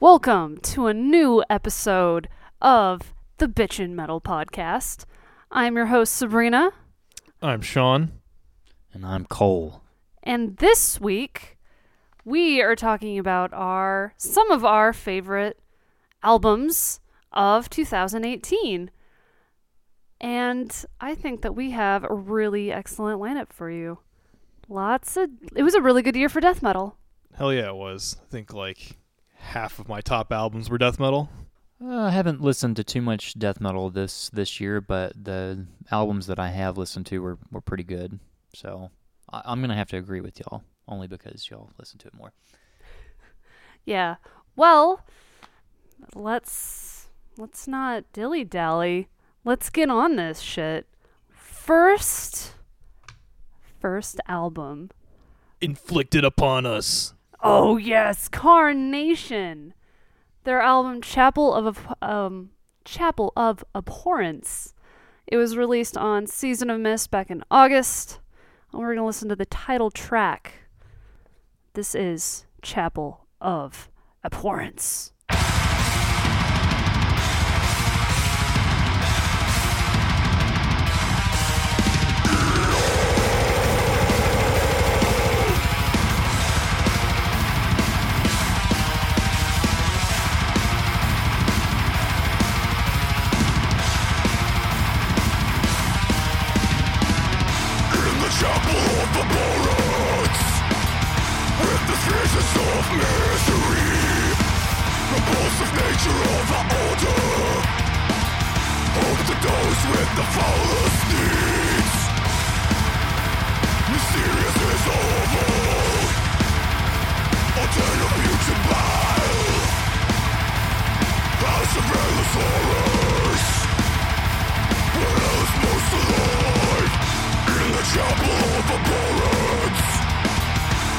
Welcome to a new episode of the Bitchin' Metal Podcast. I'm your host, Sabrina, I'm Sean. And I'm Cole. and this week we are talking about our some of our favorite albums of 2018. And I think that we have a really excellent lineup for you. Lots of it was a really good year for death metal. Hell yeah, it was. I think like half of my top albums were death metal. Uh, I haven't listened to too much death metal this this year, but the albums that I have listened to were, were pretty good. So I, I'm gonna have to agree with y'all, only because y'all listen to it more. Yeah. Well, let's let's not dilly dally. Let's get on this shit. First first album. Inflicted upon us. Oh yes, Carnation. Their album Chapel of um Chapel of Abhorrence. It was released on Season of Mist back in August. And we're going to listen to the title track. This is Chapel of Abhorrence. misery Repulsive nature of our order Hope to those with the foulest needs Mysterious is over Alternative to bile House of endless horrors Where most alive In the chapel of abhorrence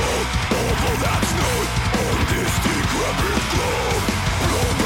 soul All that's known on this decrepit globe Blown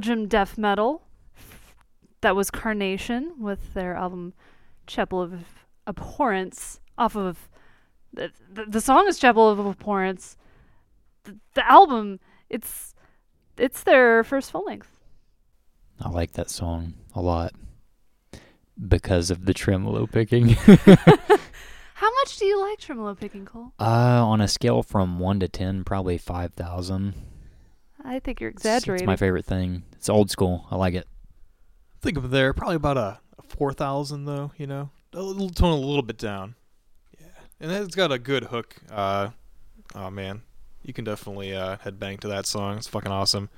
Belgium death metal. That was Carnation with their album Chapel of Abhorrence off of the, the, the song is Chapel of Abhorrence. The, the album it's it's their first full length. I like that song a lot. because of the tremolo picking. How much do you like tremolo picking, Cole? uh, on a scale from one to ten, probably five thousand. I think you're exaggerating. It's, exaggerating. my favorite thing. It's old school. I like it. Think of there probably about a, a four thousand though. You know, a little tone a little bit down. Yeah, and it's got a good hook. Uh, oh man, you can definitely uh, headbang to that song. It's fucking awesome.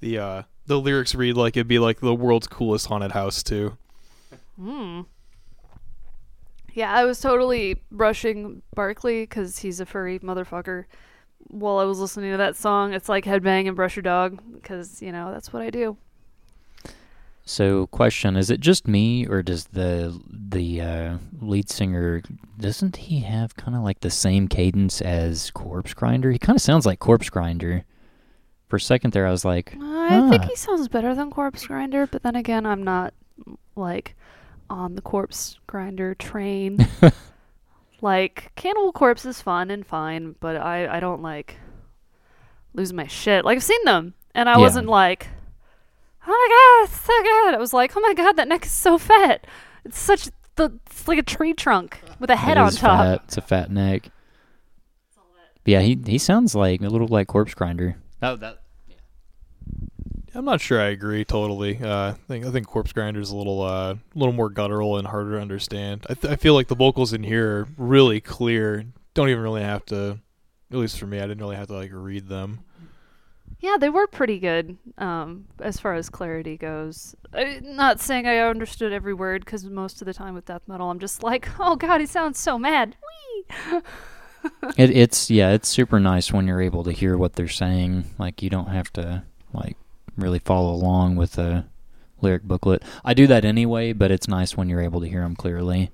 The uh, the lyrics read like it'd be like the world's coolest haunted house too. Hmm. Yeah, I was totally brushing Barkley because he's a furry motherfucker. While I was listening to that song, it's like headbang and brush your dog because you know that's what I do. So, question: Is it just me, or does the the uh, lead singer doesn't he have kind of like the same cadence as Corpse Grinder? He kind of sounds like Corpse Grinder. For a second there, I was like, I think Ah. he sounds better than Corpse Grinder, but then again, I'm not like on the Corpse Grinder train. like Cannibal Corpse is fun and fine, but I I don't like lose my shit. Like I've seen them, and I Yeah. wasn't like, oh my god, it's so good. I was like, oh my god, that neck is so fat. It's such the it's like a tree trunk with a head It on top. Fat. It's a fat neck. Yeah, he he sounds like a little like Corpse Grinder. Oh, that I'm not sure I agree totally. Uh, I think I think Corpse Grinder is a little uh, a little more guttural and harder to understand. I, th- I feel like the vocals in here are really clear. Don't even really have to, at least for me, I didn't really have to like read them. Yeah, they were pretty good um, as far as clarity goes. i not saying I understood every word because most of the time with death metal, I'm just like, oh god, he sounds so mad. It, it's yeah, it's super nice when you're able to hear what they're saying. Like you don't have to like really follow along with the lyric booklet. I do that anyway, but it's nice when you're able to hear them clearly.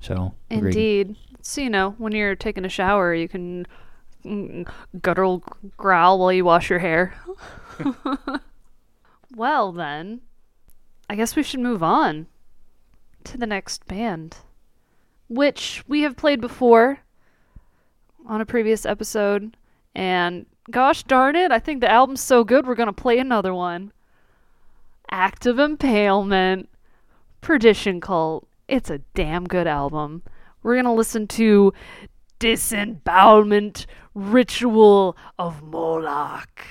So agreed. Indeed. So, you know, when you're taking a shower, you can mm, guttural growl while you wash your hair. well, then, I guess we should move on to the next band, which we have played before on a previous episode. And gosh darn it, I think the album's so good, we're to play another one. Act of Impalement, Perdition Cult. It's a damn good album. We're to listen to Disembowelment Ritual of Moloch.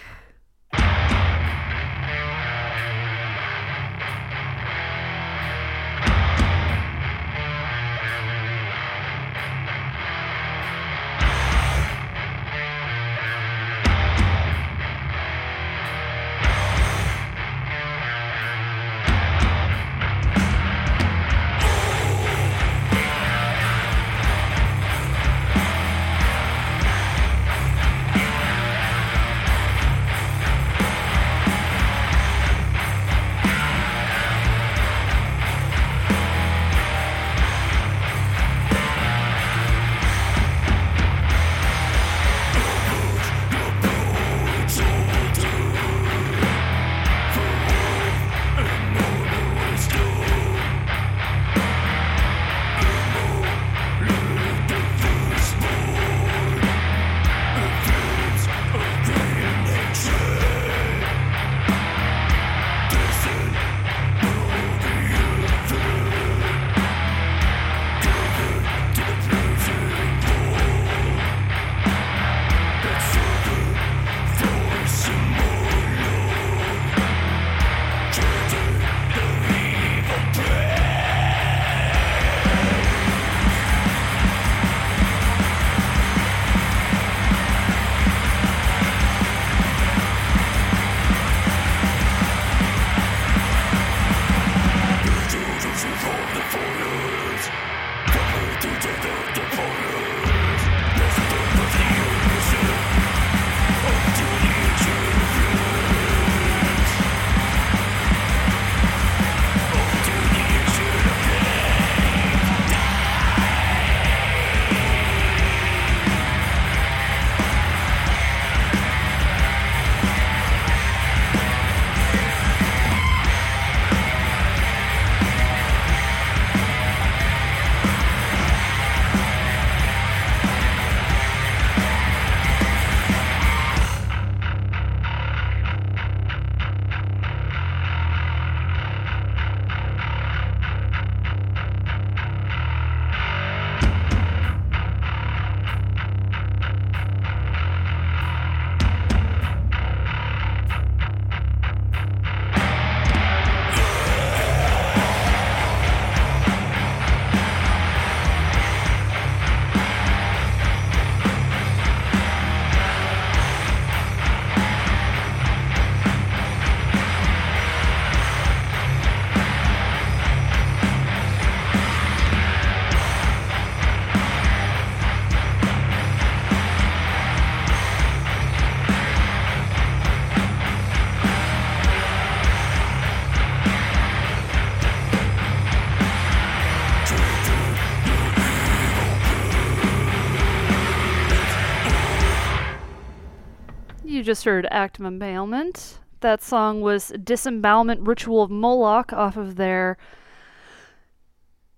Just heard Act of Impalement. That song was Disembowelment Ritual of Moloch off of their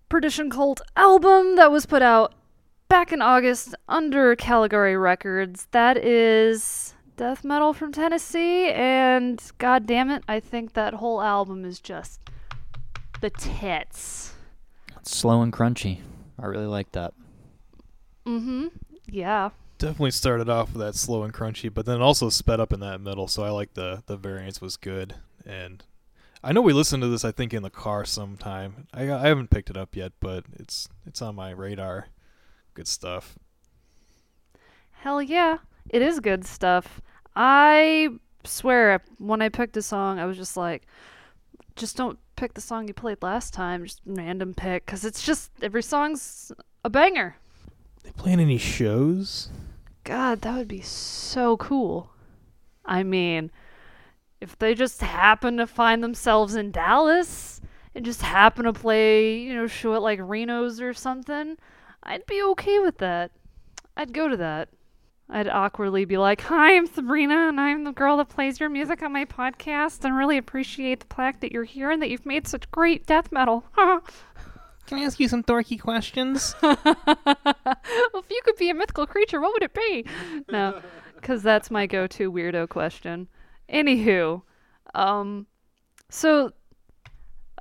Perdition Cult album that was put out back in August under Caligari Records. That is death metal from Tennessee, and god damn it, I think that whole album is just the tits. It's slow and crunchy. I really like that. Mm-hmm. Yeah. Definitely started off with that slow and crunchy, but then also sped up in that middle. So I like the the variance was good, and I know we listened to this. I think in the car sometime. I I haven't picked it up yet, but it's it's on my radar. Good stuff. Hell yeah. It is good stuff. I swear, when I picked a song, I was just like, just don't pick the song you played last time. Just random pick, because it's just every song's a banger. They playing any shows? God, that would be so cool. I mean, if they just happen to find themselves in Dallas and just happen to play, you know, show at like Reno's or something, I'd be okay with that. I'd go to that. I'd awkwardly be like, Hi, I'm Sabrina, and I'm the girl that plays your music on my podcast, and really appreciate the plaque that you're here and that you've made such great death metal. Can I ask you some dorky questions? well, if you could be a mythical creature, what would it be? No, because that's my go-to weirdo question. Anywho, um, so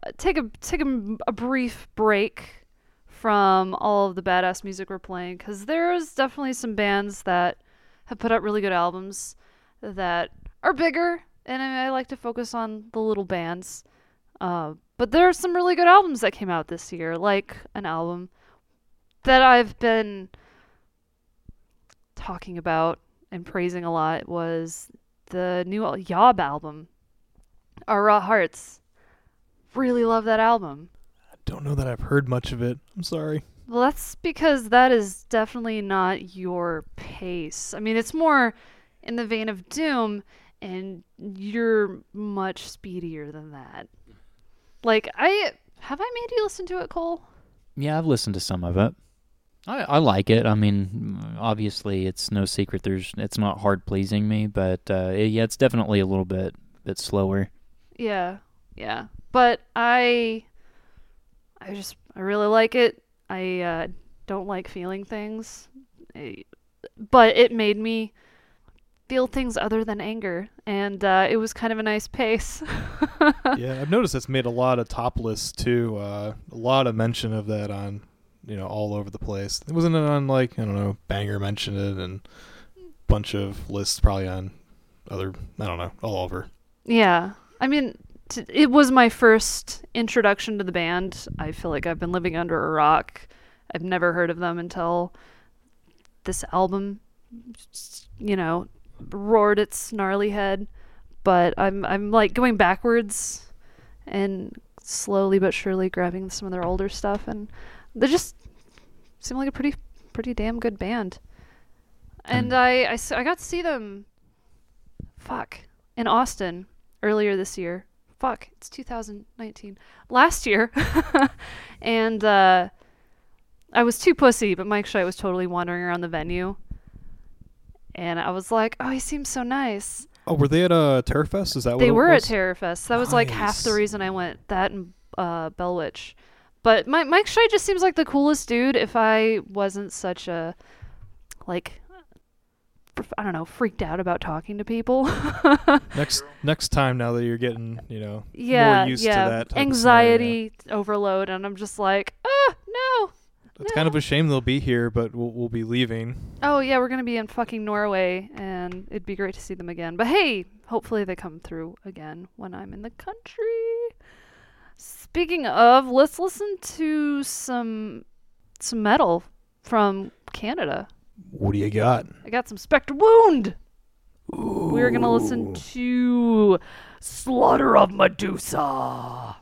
uh, take a take a, a brief break from all of the badass music we're playing, because there's definitely some bands that have put out really good albums that are bigger, and I, I like to focus on the little bands. Uh, but there are some really good albums that came out this year, like an album that I've been talking about and praising a lot was the new Yob album, Our Raw Hearts. Really love that album. I don't know that I've heard much of it. I'm sorry. Well, that's because that is definitely not your pace. I mean, it's more in the vein of Doom, and you're much speedier than that. Like, I have I made you listen to it, Cole? Yeah, I've listened to some of it. I, I like it. I mean, obviously, it's no secret. There's it's not hard pleasing me, but uh, it, yeah, it's definitely a little bit bit slower. Yeah, yeah. But I, I just I really like it. I uh, don't like feeling things, I, but it made me feel things other than anger, and uh, it was kind of a nice pace. yeah, I've noticed it's made a lot of top lists too. Uh, a lot of mention of that on, you know, all over the place. It wasn't it on like I don't know, Banger mentioned it and a bunch of lists probably on other I don't know, all over. Yeah, I mean, t- it was my first introduction to the band. I feel like I've been living under a rock. I've never heard of them until this album, you know, roared its snarly head. But I'm I'm like going backwards and slowly but surely grabbing some of their older stuff, and they just seem like a pretty pretty damn good band. And I I, I I got to see them. Fuck in Austin earlier this year. Fuck, it's 2019. Last year. and uh, I was too pussy, but Mike Scheidt was totally wandering around the venue. And I was like, oh, he seems so nice. Oh, were they at uh, Terror Fest? Is that what They were at was? Terror Fest. That was like half the reason I went. That and uh, Bell Witch. But my, Mike Scheidt just seems like the coolest dude if I wasn't such a, like, I don't know, freaked out about talking to people. Next next time now that you're getting, you know, yeah, more used yeah. to that type of anxiety overload, and I'm just like, ah, no. It's kind of a shame they'll be here, but we'll, we'll be leaving. Oh yeah, we're gonna be in fucking Norway, and it'd be great to see them again. But hey, hopefully they come through again when I'm in the country. Speaking of, let's listen to some some metal from Canada. What do you got? I got some Spectral Wound. We're gonna listen to Slaughter of Medusa.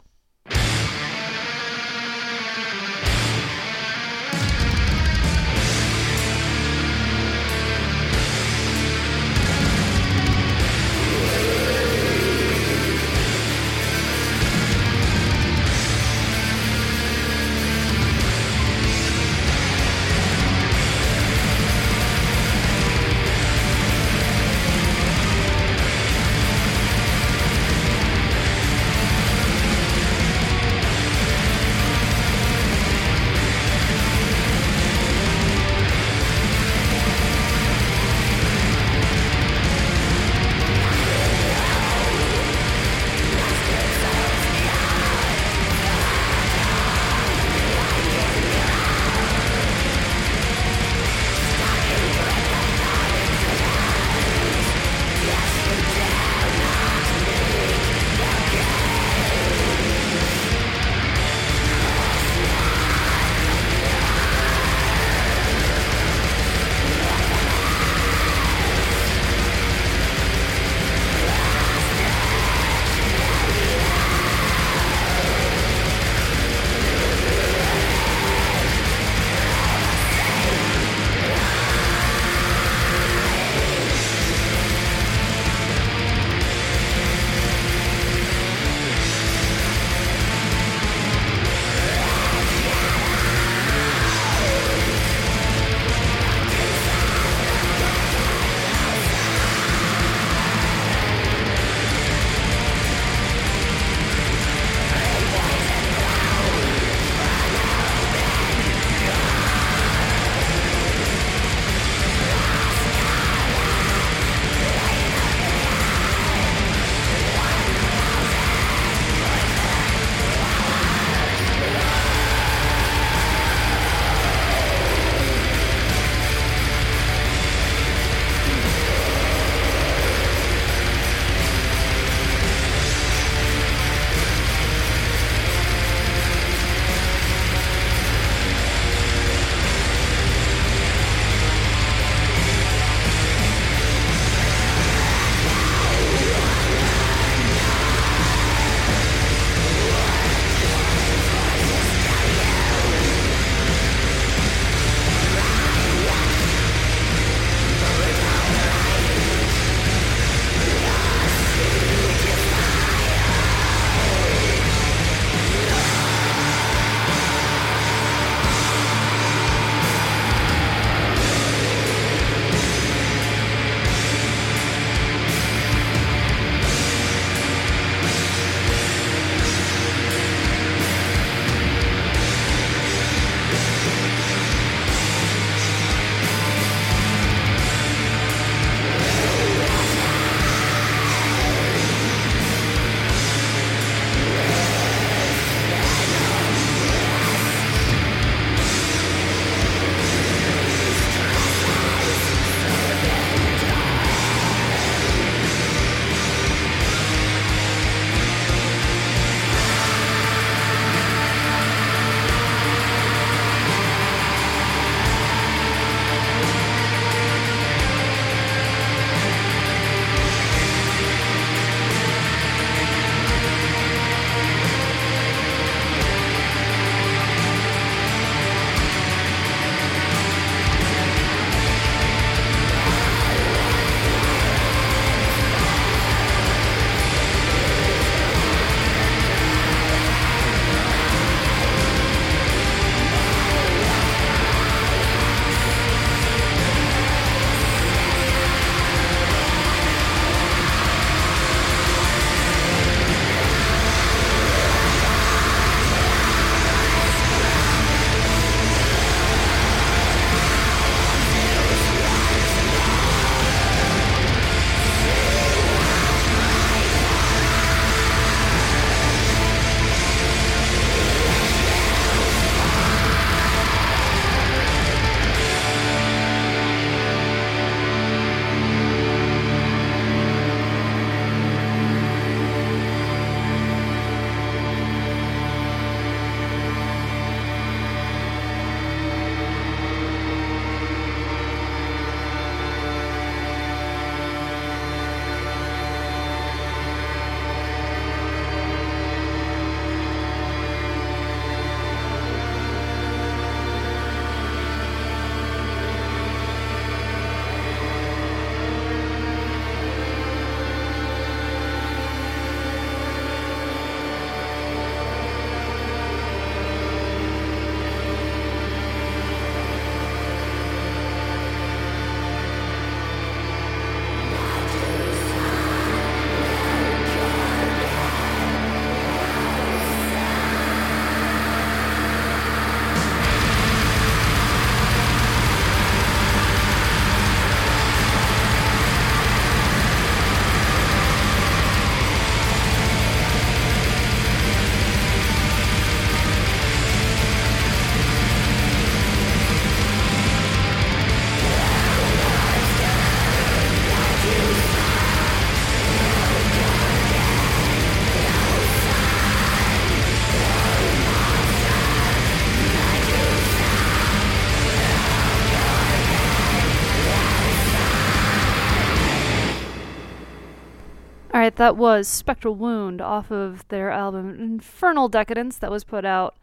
That was Spectral Wound off of their album Infernal Decadence that was put out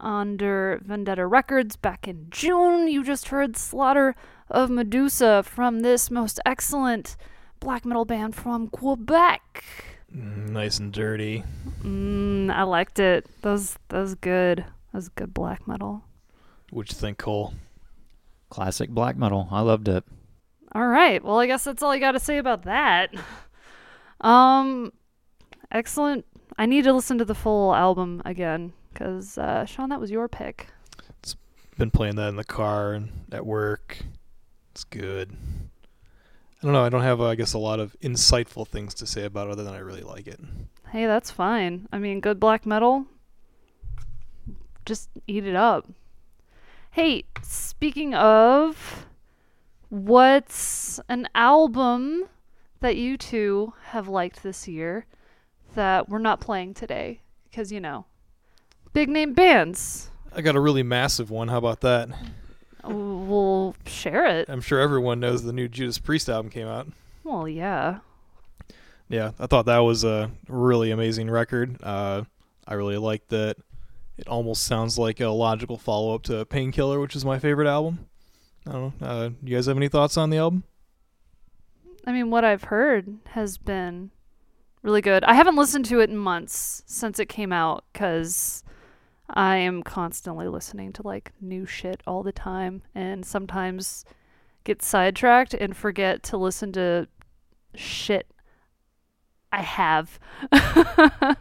under Vendetta Records back in June. You just heard Slaughter of Medusa from this most excellent black metal band from Quebec. Mm, nice and dirty. Mm, I liked it. That was, that was good. That was good black metal. What'd you think, Cole? Classic black metal. I loved it. All right. Well, I guess that's all I got to say about that. Um, excellent. I need to listen to the full album again because uh, Sean, that was your pick. It's been playing that in the car and at work. It's good. I don't know. I don't have, uh, I guess, a lot of insightful things to say about it other than I really like it. Hey, that's fine. I mean, good black metal. Just eat it up. Hey, speaking of, what's an album that you two have liked this year that we're not playing today? Because, you know, big name bands. I got a really massive one. How about that? We'll share it. I'm sure everyone knows the new Judas Priest album came out. Well, yeah. Yeah, I thought that was a really amazing record. Uh, I really liked that. It almost sounds like a logical follow up to Painkiller, which is my favorite album. I don't know. Uh, you guys have any thoughts on the album? I mean, what I've heard has been really good. I haven't listened to it in months since it came out because I am constantly listening to like new shit all the time and sometimes get sidetracked and forget to listen to shit I have.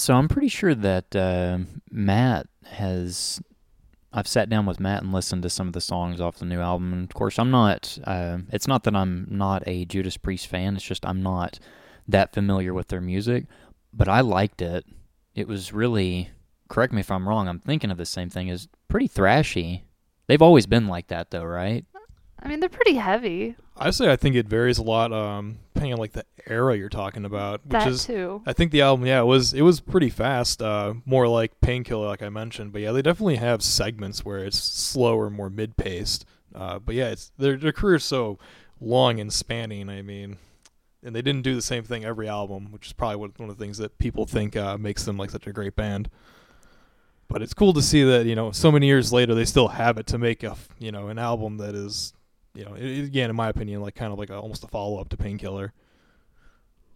So I'm pretty sure that uh, Matt has. I've sat down with Matt and listened to some of the songs off the new album. And of course, I'm not. Uh, it's not that I'm not a Judas Priest fan. It's just I'm not that familiar with their music. But I liked it. It was really. Correct me if I'm wrong. I'm thinking of the same thing. Is pretty thrashy. They've always been like that, though, right? I mean, they're pretty heavy. I say I think it varies a lot, um, depending on like the era you're talking about. Which that is, too. I think the album, yeah, it was it was pretty fast, uh, more like Painkiller, like I mentioned. But yeah, they definitely have segments where it's slower, more mid paced. Uh, but yeah, it's their their career's so long and spanning. I mean, and they didn't do the same thing every album, which is probably one of the things that people think uh, makes them like such a great band. But it's cool to see that you know so many years later they still have it to make a you know an album that is you know it, again in my opinion like kind of like a, almost a follow up to Painkiller.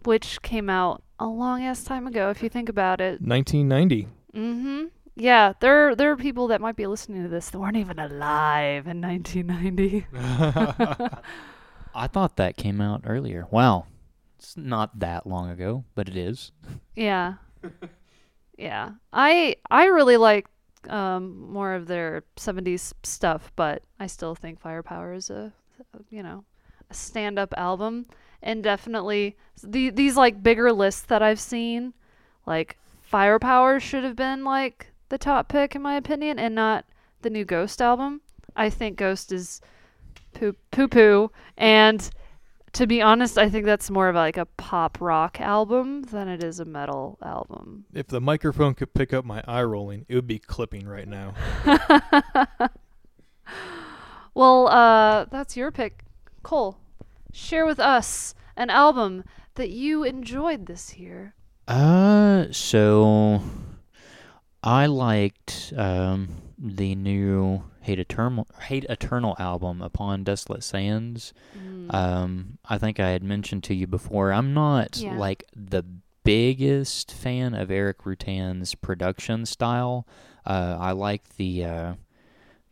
Which came out a long ass time ago, if you think about it. 1990. Mm-hmm. Yeah, there there are people that might be listening to this that weren't even alive in 1990. I thought that came out earlier. Wow, it's not that long ago, but it is. yeah, yeah. I I really like um, more of their 70s stuff, but I still think Firepower is a you know a stand up album, and definitely the these like bigger lists that I've seen, like Firepower should have been like the top pick in my opinion, and not the new Ghost album. I think Ghost is poo poo poo, and to be honest, I think that's more of like a pop rock album than it is a metal album. If the microphone could pick up my eye rolling, it would be clipping right now. well, uh, that's your pick, Cole. Share with us an album that you enjoyed this year. Uh, so I liked um the new Hate Eternal Hate Eternal album upon Desolate Sands. Mm. Um, I think I had mentioned to you before. I'm not Yeah. like the biggest fan of Erik Rutan's production style. Uh, I like the uh,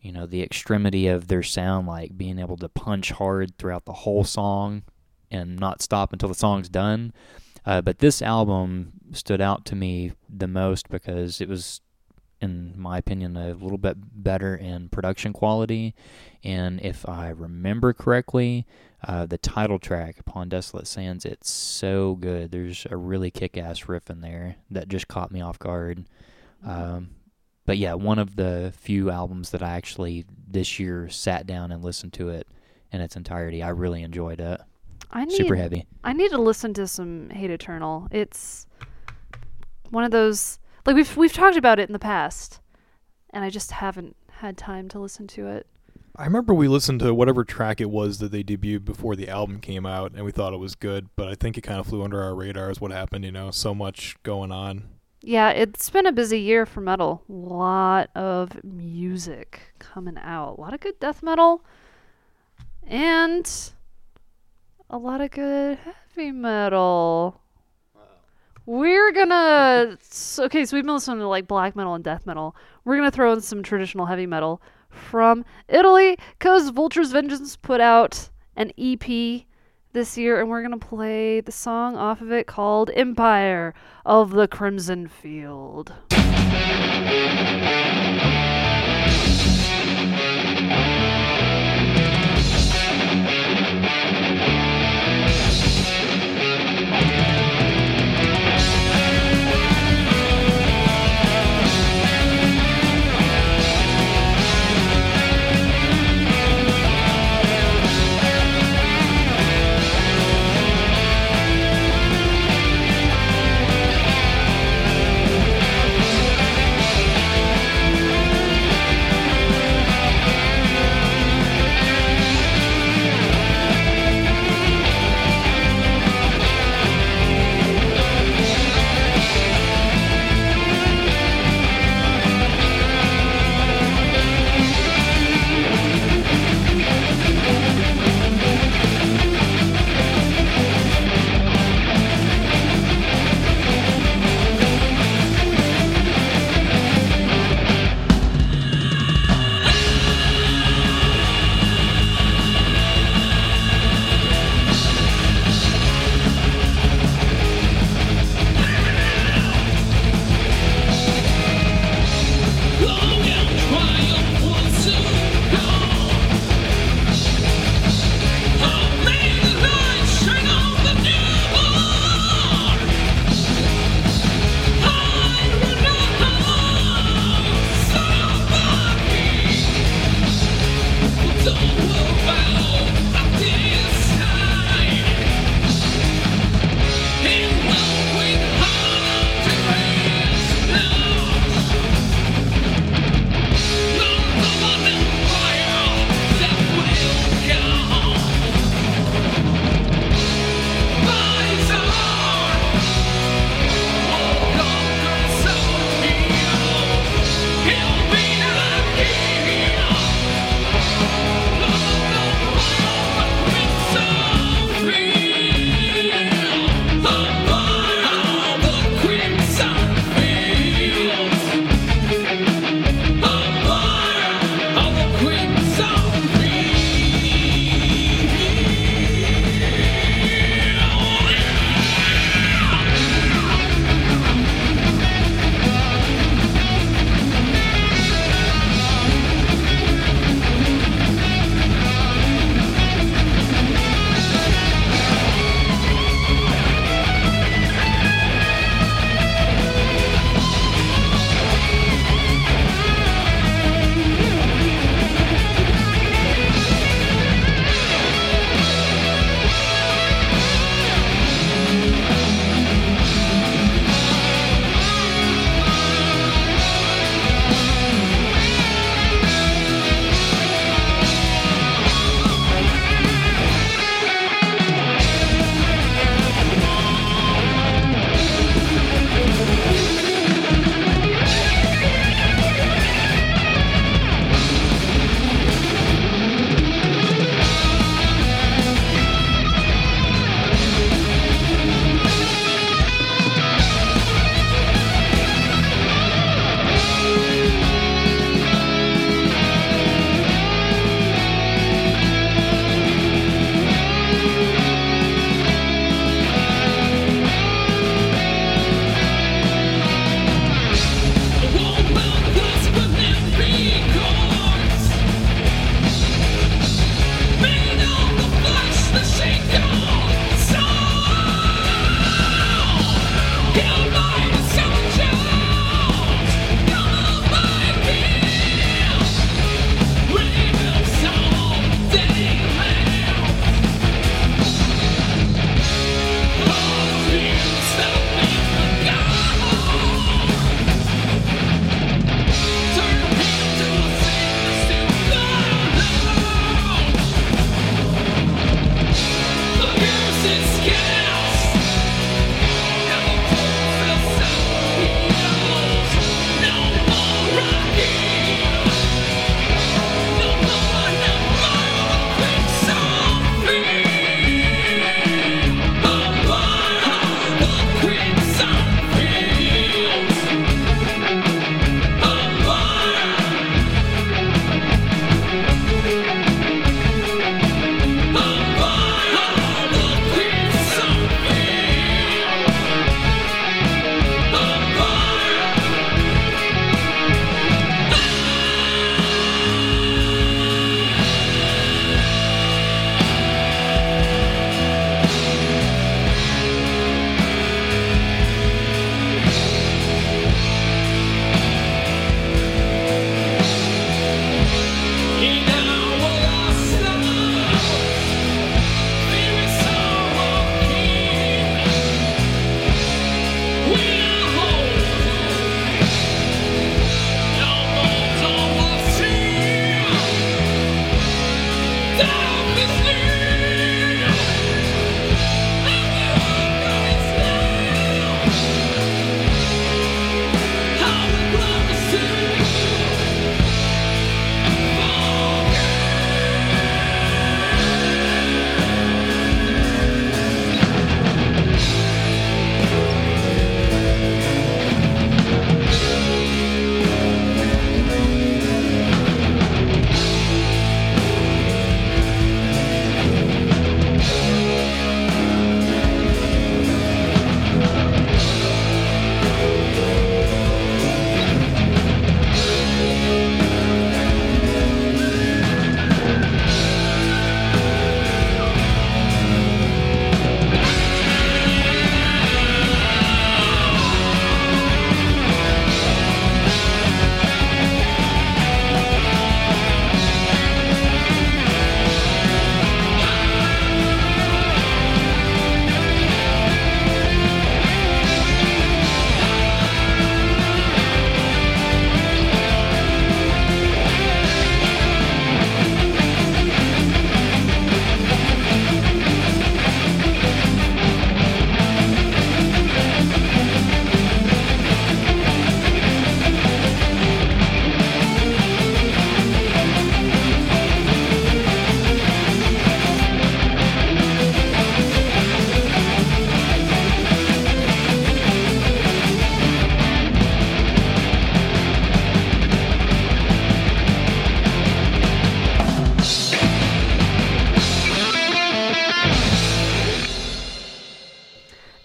you know the extremity of their sound, like being able to punch hard throughout the whole song and not stop until the song's done. Uh, but this album stood out to me the most because it was, in my opinion, a little bit better in production quality. And if I remember correctly, uh, the title track, Upon Desolate Sands, it's so good. There's a really kick ass riff in there that just caught me off guard. Um, but yeah, one of the few albums that I actually this year sat down and listened to it in its entirety. I really enjoyed it. I need Super heavy. I need to listen to some Hate Eternal. It's one of those like we've we've talked about it in the past, and I just haven't had time to listen to it. I remember we listened to whatever track it was that they debuted before the album came out, and we thought it was good, but I think it kind of flew under our radars. What happened? You know, so much going on. Yeah, it's been a busy year for metal. A lot of music coming out. A lot of good death metal. And a lot of good heavy metal. We're gonna. Okay, so we've been listening to like black metal and death metal. We're gonna throw in some traditional heavy metal from Italy because Vulture's Vengeance put out an EP this year, and we're gonna play the song off of it called Empire of the Crimson Field.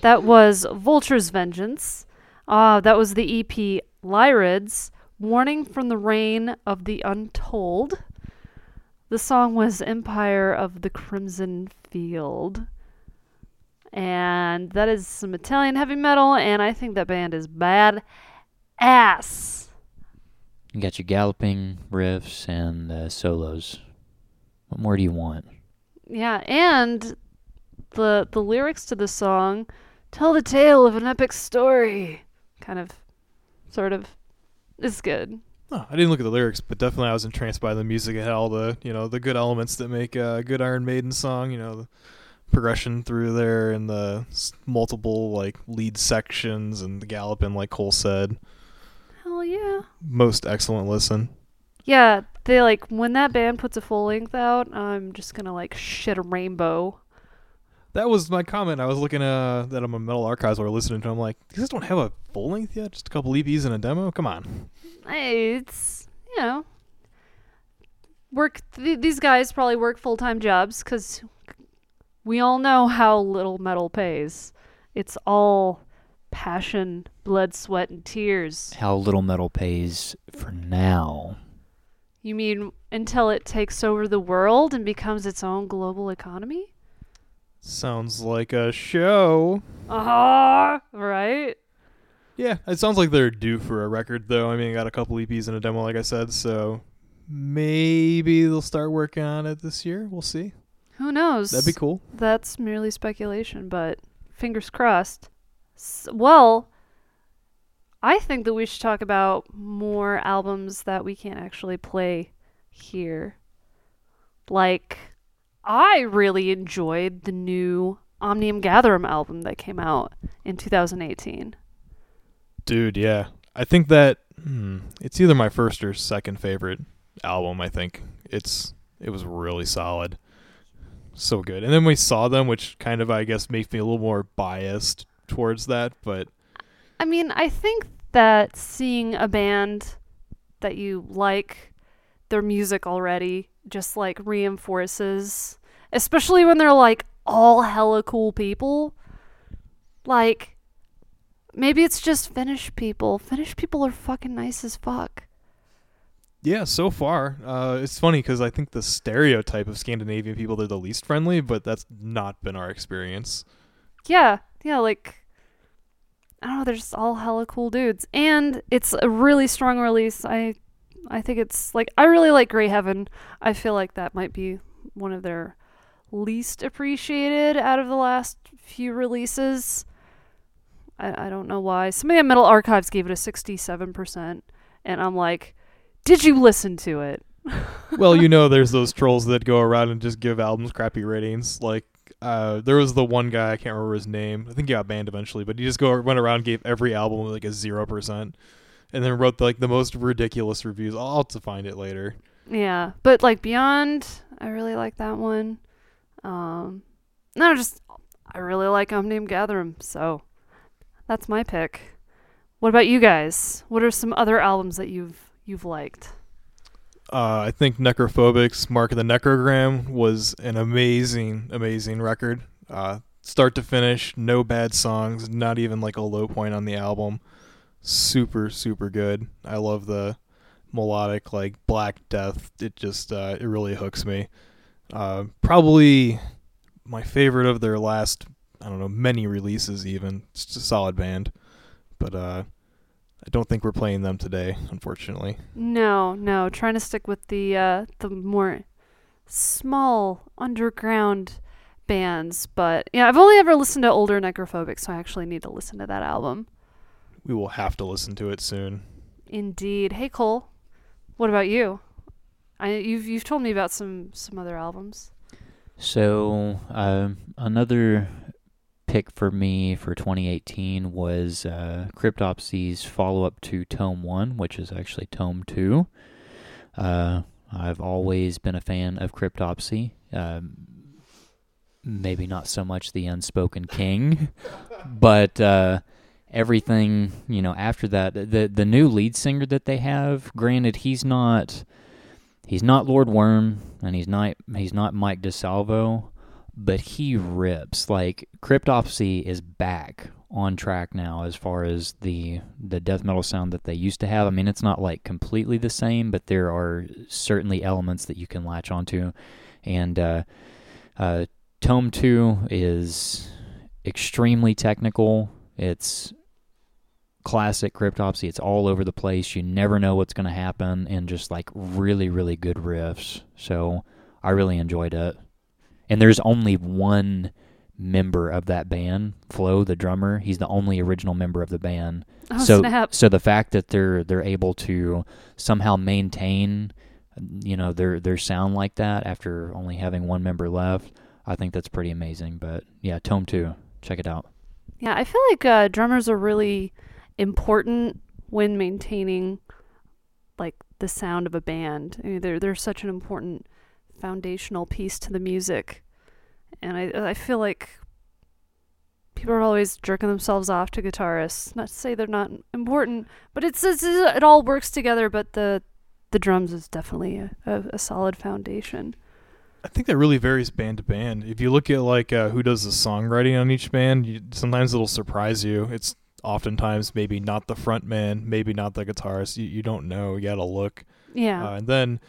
That was Vulture's Vengeance. Uh, that was the EP Lyrids, Warning from the Reign of the Untold. The song was Empire of the Crimson Field. And that is some Italian heavy metal, and I think that band is bad ass. You got your galloping riffs and uh, solos. What more do you want? Yeah, and the the lyrics to the song tell the tale of an epic story. Kind of, sort of, is good. Oh, I didn't look at the lyrics, but definitely I was entranced by the music. It had all the you know the good elements that make a good Iron Maiden song. You know, the progression through there and the multiple like lead sections and the galloping, like Cole said. Hell yeah. Most excellent listen. Yeah, they like when that band puts a full length out, I'm just gonna like shit a rainbow. That was my comment. I was looking uh, that I'm a Metal Archives while listening to. I'm like, you guys don't have a full length yet? Just a couple EPs and a demo? Come on. It's you know, work. Th- these guys probably work full time jobs because we all know how little metal pays. It's all passion, blood, sweat, and tears. How little metal pays for now. You mean until it takes over the world and becomes its own global economy? Sounds like a show. Ah, right. Yeah, it sounds like they're due for a record, though. I mean, I got a couple EPs and a demo, like I said, so maybe they'll start working on it this year. We'll see. Who knows? That'd be cool. That's merely speculation, but fingers crossed. S- well, I think that we should talk about more albums that we can't actually play here. Like, I really enjoyed the new Omnium Gatherum album that came out in 2018. Dude, yeah. I think that hmm, it's either my first or second favorite album, I think. It's it was really solid. So good. And then we saw them, which kind of I guess makes me a little more biased towards that, but I mean, I think that seeing a band that you like their music already just like reinforces, especially when they're like all hella cool people. Like, maybe it's just Finnish people. Finnish people are fucking nice as fuck. Yeah, so far, uh, it's funny because I think the stereotype of Scandinavian people they're the least friendly, but that's not been our experience. Yeah, yeah, like I don't know, they're just all hella cool dudes. And it's a really strong release. I I think it's like I really like Grey Heaven. I feel like that might be one of their least appreciated out of the last few releases. I, I don't know why. Somebody at Metal Archives gave it a 67%. And I'm like, did you listen to it? well, you know, there's those trolls that go around and just give albums crappy ratings. Like, uh, there was the one guy I can't remember his name. I think he got banned eventually, but he just go went around gave every album like a zero percent, and then wrote like the most ridiculous reviews. I'll have to find it later. Yeah, but like Beyond, I really like that one. Um, no, just I really like Omnium Gatherum, so that's my pick. What about you guys? What are some other albums that you've you've liked? Uh, I think Necrophobic's Mark of the Necrogram was an amazing, amazing record. Uh, start to finish, no bad songs, not even like a low point on the album. Super, super good. I love the melodic, like Black Death. It just, uh, it really hooks me. Uh, probably my favorite of their last, I don't know, many releases. Even it's a solid band, but uh, I don't think we're playing them today, unfortunately. No, no, trying to stick with the uh, the more small underground bands, but yeah, I've only ever listened to older Necrophobic, so I actually need to listen to that album. We will have to listen to it soon. Indeed. Hey Cole, what about you? I you've you've told me about some some other albums. So um, another pick for me for 2018 was uh, Cryptopsy's follow-up to Tome One, which is actually Tome Two. Uh, I've always been a fan of Cryptopsy. Um, maybe not so much the Unspoken King, but uh, everything you know after that. The the new lead singer that they have, granted, he's not he's not Lord Worm and he's not he's not Mike DiSalvo, but he rips. Like Cryptopsy is back on track now as far as the the death metal sound that they used to have. I mean, it's not like completely the same, but there are certainly elements that you can latch onto. And uh, uh, Tome Two is extremely technical. It's classic cryptopsy. It's all over the place. You never know what's going to happen, and just like really, really good riffs. So I really enjoyed it. And there's only one member of that band, Flo, the drummer. He's the only original member of the band. Oh, so, snap. so the fact that they're they're able to somehow maintain, you know, their their sound like that after only having one member left, I think that's pretty amazing. But yeah, Tome Two, check it out. Yeah, I feel like uh, drummers are really important when maintaining like the sound of a band. I mean, they're they're such an important foundational piece to the music, and I I feel like people are always jerking themselves off to guitarists. Not to say they're not important, but it's, it's it all works together. But the the drums is definitely a, a, a solid foundation. I think that really varies band to band. If you look at like uh, who does the songwriting on each band, you, sometimes it'll surprise you. It's oftentimes maybe not the front man, maybe not the guitarist. You, you don't know. You gotta look. Yeah. Uh, and then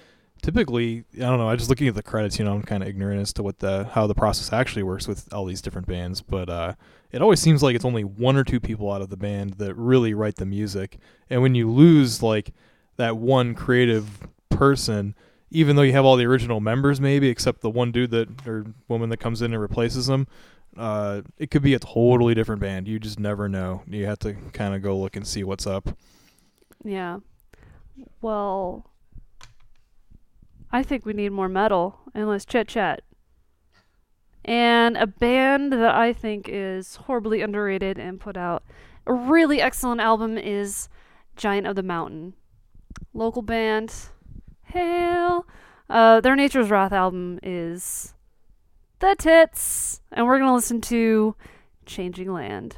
typically, I don't know. I just looking at the credits. You know, I'm kind of ignorant as to what the how the process actually works with all these different bands. But uh, it always seems like it's only one or two people out of the band that really write the music. And when you lose like that one creative person, even though you have all the original members, maybe except the one dude that or woman that comes in and replaces them, uh, it could be a totally different band. You just never know. You have to kind of go look and see what's up. Yeah. Well, I think we need more metal and less chit chat. And a band that I think is horribly underrated and put out a really excellent album is Giant of the Mountain. Local band. Hail. Uh, their Nature's Wrath album is The Tits. And we're going to listen to Changing Land.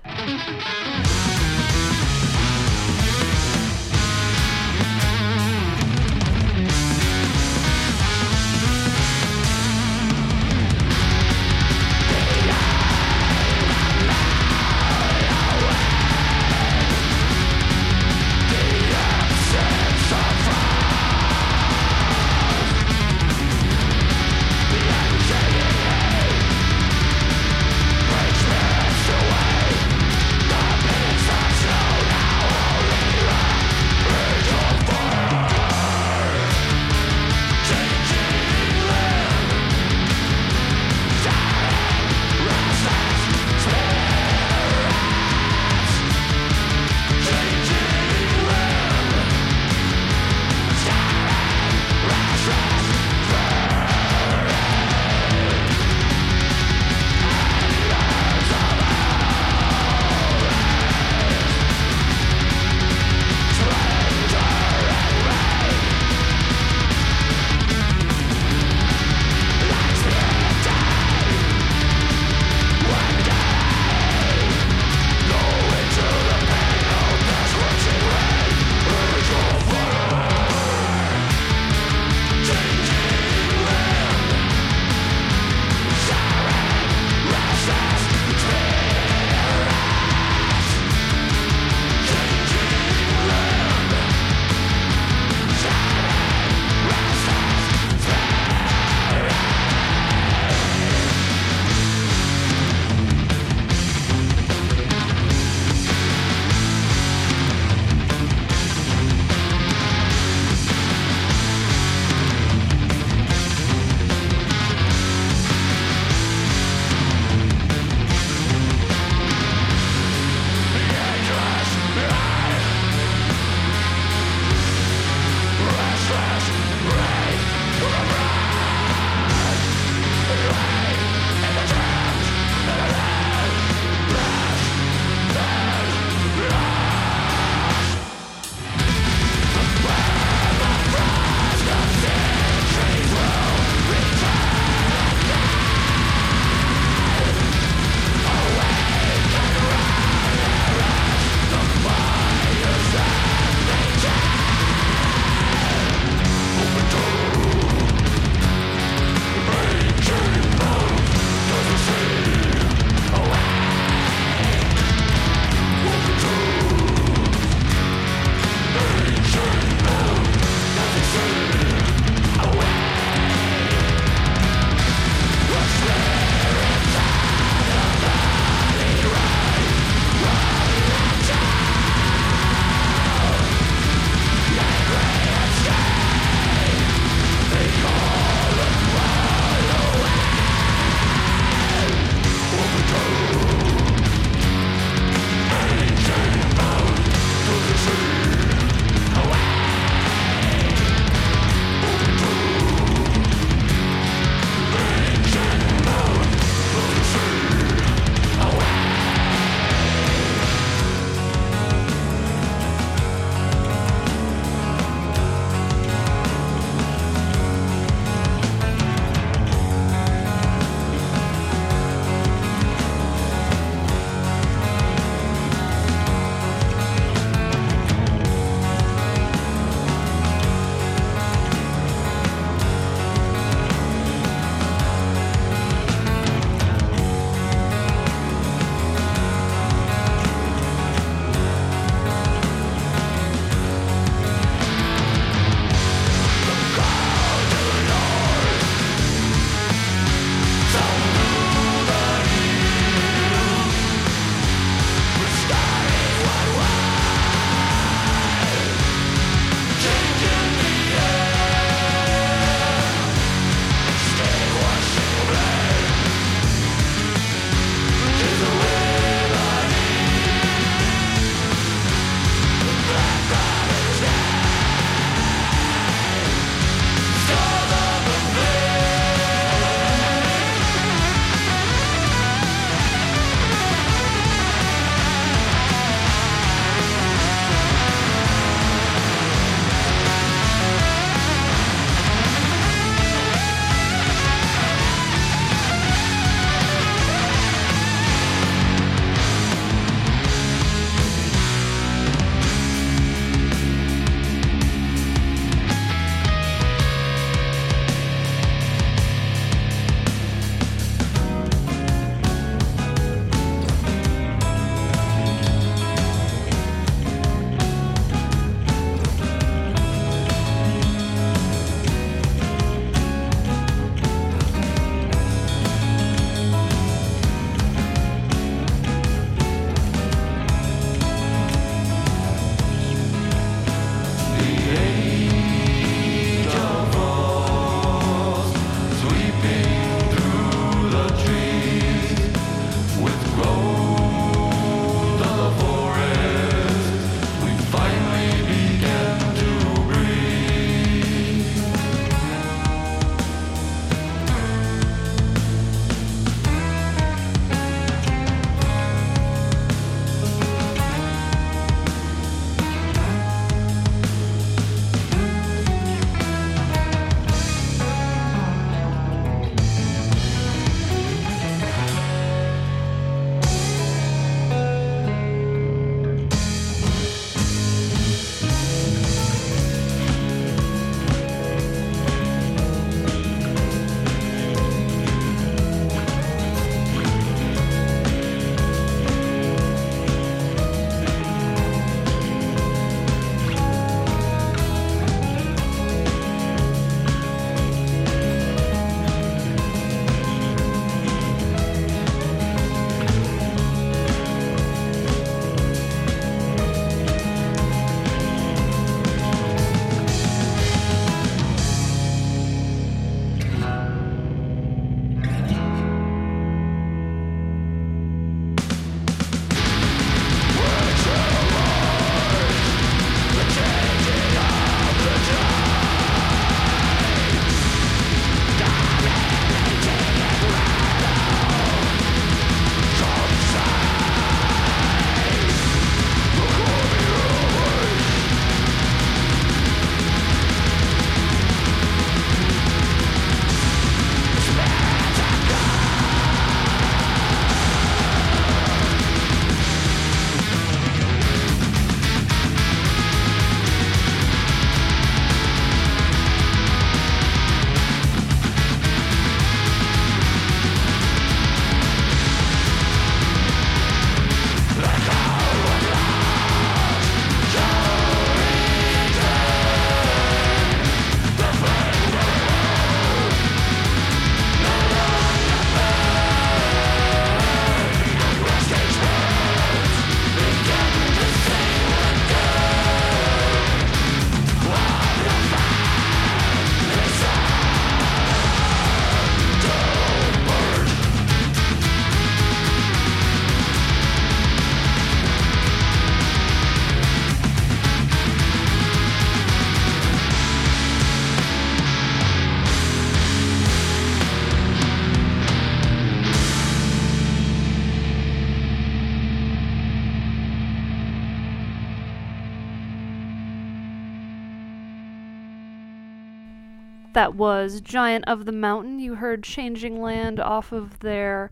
That was Giant of the Mountain. You heard Changing Land off of their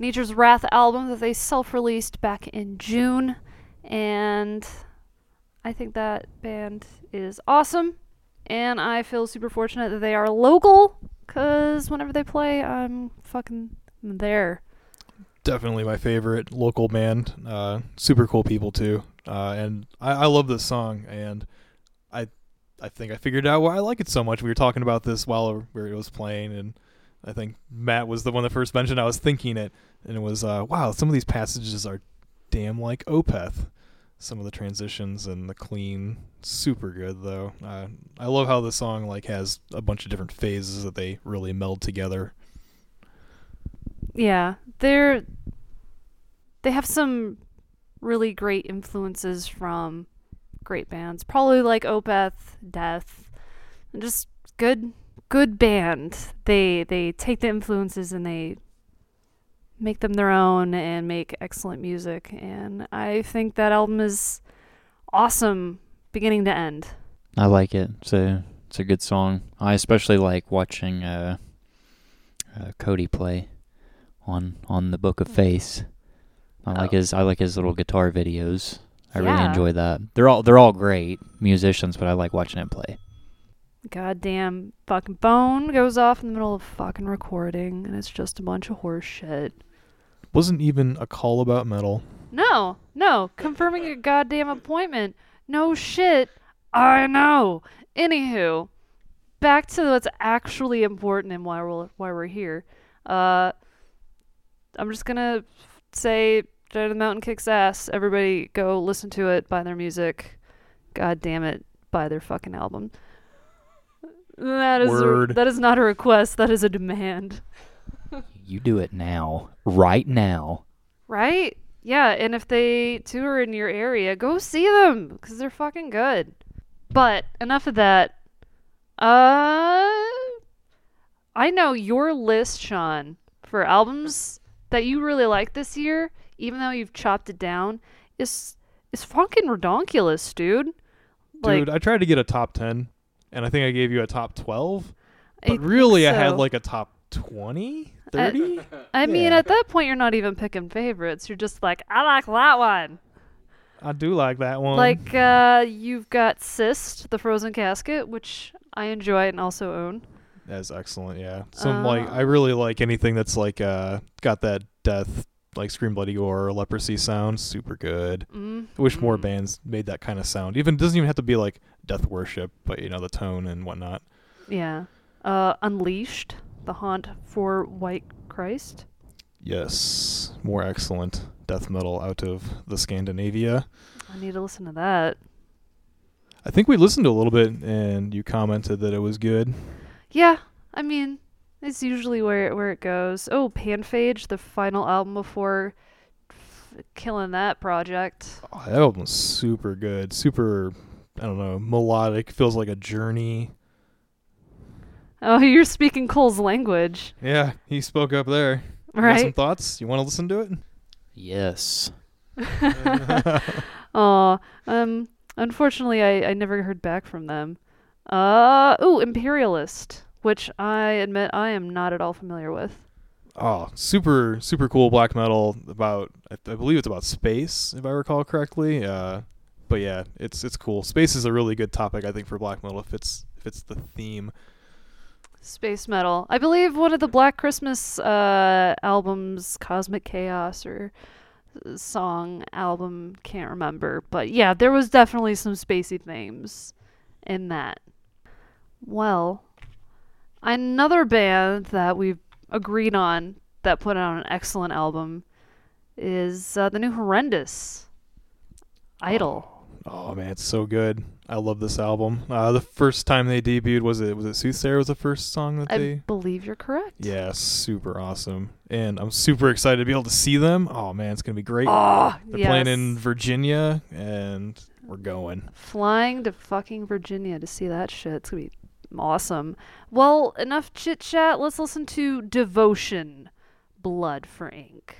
Nature's Wrath album that they self released back in June. And I think that band is awesome. And I feel super fortunate that they are local because whenever they play, I'm fucking there. Definitely my favorite local band. Uh, super cool people too. Uh, and I, I love this song, and I think I figured out why I like it so much. We were talking about this while it was playing, and I think Matt was the one that first mentioned. I was thinking it, and it was uh, wow. Some of these passages are damn like Opeth. Some of the transitions and the clean, super good though. Uh, I love how the song like has a bunch of different phases that they really meld together. Yeah, they're they have some really great influences from great bands. Probably like Opeth, Death, and just good good band. They they take the influences and they make them their own and make excellent music and I think that album is awesome beginning to end. I like it. It's a it's a good song. I especially like watching uh, uh, Cody play on on the Book of Face. I like Oh. his I like his little guitar videos. I really enjoy that. They're all they're all great musicians, but I like watching him play. Goddamn fucking phone goes off in the middle of fucking recording and it's just a bunch of horse shit. Wasn't even a call about metal. No, no, confirming a goddamn appointment. No shit. I know. Anywho, back to what's actually important and why we're why we're here. Uh, I'm just gonna say, Giant of the Mountain kicks ass. Everybody go listen to it, buy their music. God damn it, buy their fucking album. That is a, that is not a request. That is a demand. You do it now, right now. Right? Yeah, and if they tour in your area, go see them because they're fucking good. But enough of that. Uh, I know your list, Sean, for albums that you really like this year, even though you've chopped it down, is is fucking redonkulous, dude. Dude, I tried to get a top 10, and I think I gave you a top 12. But think really, I had like a top 20, 30. I mean, yeah. at that point, you're not even picking favorites. You're just like, I like that one. I do like that one. Like uh, you've got Cyst, the Frozen Casket, which I enjoy and also own. That's excellent, yeah. Some like I Uh, really like anything that's like uh got that death like Scream Bloody Gore or Leprosy sound, super good. Mm. I wish more mm. bands made that kind of sound. Even doesn't even have to be like death worship, but you know the tone and whatnot. Yeah. Uh, Unleashed, the Hunt for White Christ. Yes, more excellent death metal out of the Scandinavia. I need to listen to that. I think we listened to a little bit, and you commented that it was good. Yeah, I mean, it's usually where where it goes. Oh, Panphage, the final album before f- killing that project. Oh, that album was super good, super. I don't know, melodic. Feels like a journey. Oh, you're speaking Cole's language, Yeah, he spoke up there. You got some thoughts? You want to listen to it? Yes. Aw, um, unfortunately, I, I never heard back from them. Uh, ooh, Imperialist, which I admit I am not at all familiar with. Oh, super, super cool black metal about. I, I believe it's about space, if I recall correctly. Uh, but yeah, it's it's cool. Space is a really good topic, I think, for black metal if it's if it's the theme. Space metal. I believe one of the Black Christmas uh, albums, Cosmic Chaos or song album, can't remember. But yeah, there was definitely some spacey themes in that. Well, another band that we've agreed on that put out an excellent album is uh, the new Horrendous. Idol. Oh man, it's so good. I love this album. Uh, the first time they debuted was it was it Soothsayer was the first song that I they. believe you're correct. Yeah, super awesome, and I'm super excited to be able to see them. Oh man, it's gonna be great. Oh, They're playing in Virginia, and we're going. Flying to fucking Virginia to see that shit. It's gonna be awesome. Well, enough chit chat. Let's listen to Devotion Blood for Ink.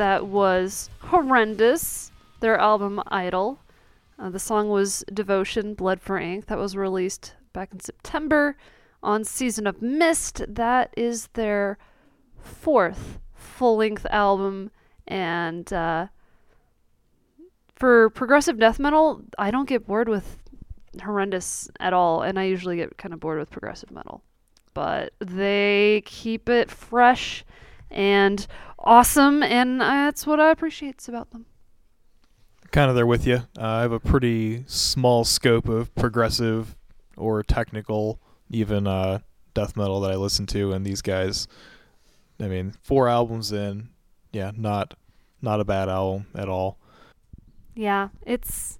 That was Horrendous, their album Idol. Uh, the song was Devotion, Blood for Ink. That was released back in September on Season of Mist. That is their fourth full length album. And uh, for progressive death metal, I don't get bored with Horrendous at all. And I usually get kind of bored with progressive metal. But they keep it fresh and awesome. And that's what I appreciate about them. kind of there with you. Uh, I have a pretty small scope of progressive or technical, even uh, death metal that I listen to, and these guys. I mean, four albums in, yeah, not not a bad album at all. Yeah, it's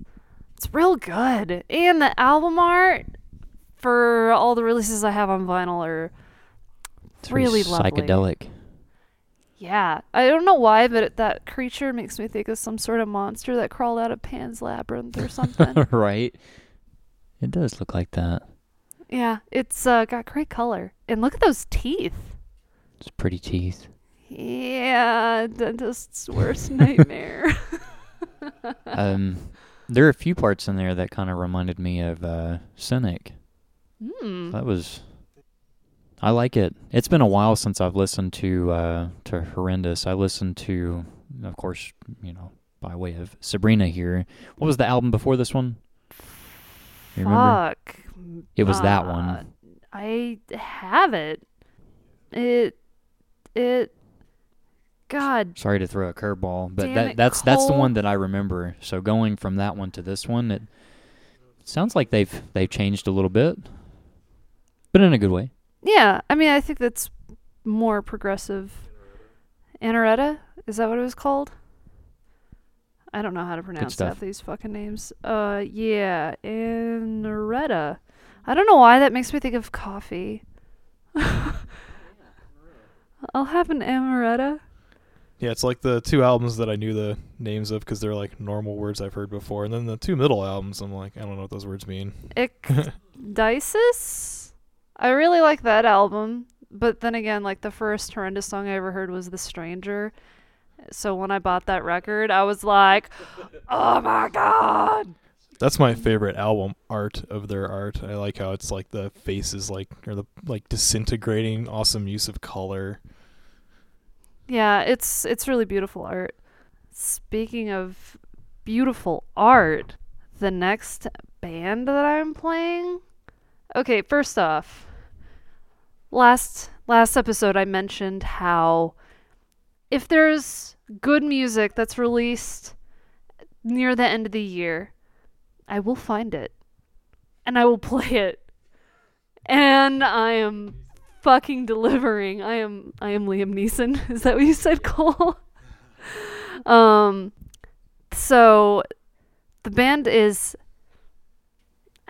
it's real good. And the album art for all the releases I have on vinyl are It's very really lovely. psychedelic. Yeah. I don't know why, but that creature makes me think of some sort of monster that crawled out of Pan's Labyrinth or something. right? It does look like that. yeah, it's uh, got great color. And look at those teeth. It's pretty teeth. Yeah, dentist's worst nightmare. Um, there are a few parts in there that kind of reminded me of uh, Cynic. Hmm. That was. I like it. It's been a while since I've listened to uh, to Horrendous. I listened to, of course, you know, by way of Sabrina here. What was the album before this one? You remember? Fuck. It was that Uh, one. I have it. It. It. God. Sorry to throw a curveball, but that that's that's the one that I remember. So going from that one to this one, it sounds like they've they've changed a little bit, but in a good way. Yeah, I mean, I think that's more progressive. Anareta? Is that what it was called? I don't know how to pronounce half these fucking names. Uh, yeah, Anareta. I don't know why that makes me think of coffee. I'll have an amaretto. Yeah, it's like the two albums that I knew the names of because they're like normal words I've heard before, and then the two middle albums, I'm like, I don't know what those words mean. Ecdysis? I really like that album, but then again, like the first horrendous song I ever heard was The Stranger. So when I bought that record, I was like, "Oh my god!" That's my favorite album art of their art. I like how it's like the faces like or the like disintegrating, awesome use of color. Yeah, it's it's really beautiful art. Speaking of beautiful art, the next band that I'm playing. Okay, first off, last last episode I mentioned how if there's good music that's released near the end of the year, I will find it and I will play it. And I am fucking delivering. I am I am Liam Neeson. Is that what you said, Cole? um so the band is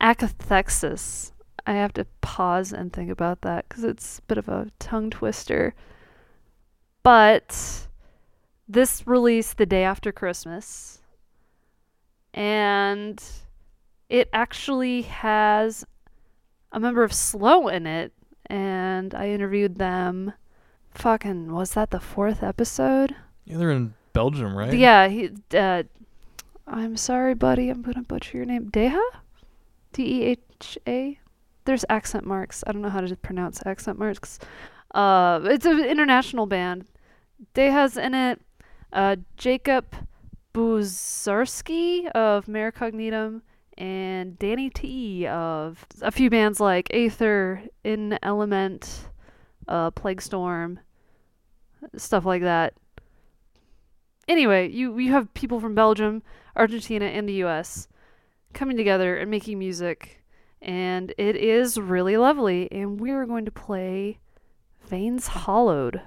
Acathexis. I have to pause and think about that cuz it's a bit of a tongue twister. But this released the day after Christmas. And it actually has a member of Slow in it and I interviewed them. Fucking, was that the fourth episode? Yeah, they're in Belgium, right? Yeah, he. Uh, I'm sorry, buddy. I'm gonna butcher your name. Deha, D E H A. There's accent marks. I don't know how to pronounce accent marks. Uh, it's an international band. Deha's in it. Uh, Jacob Buczarski of Mare Cognitum and Danny T of a few bands like Aether, In Element, uh, Plague Storm, stuff like that. Anyway, you you have people from Belgium, Argentina, and the U.S. coming together and making music, and it is really lovely. And we are going to play Veins Hollowed.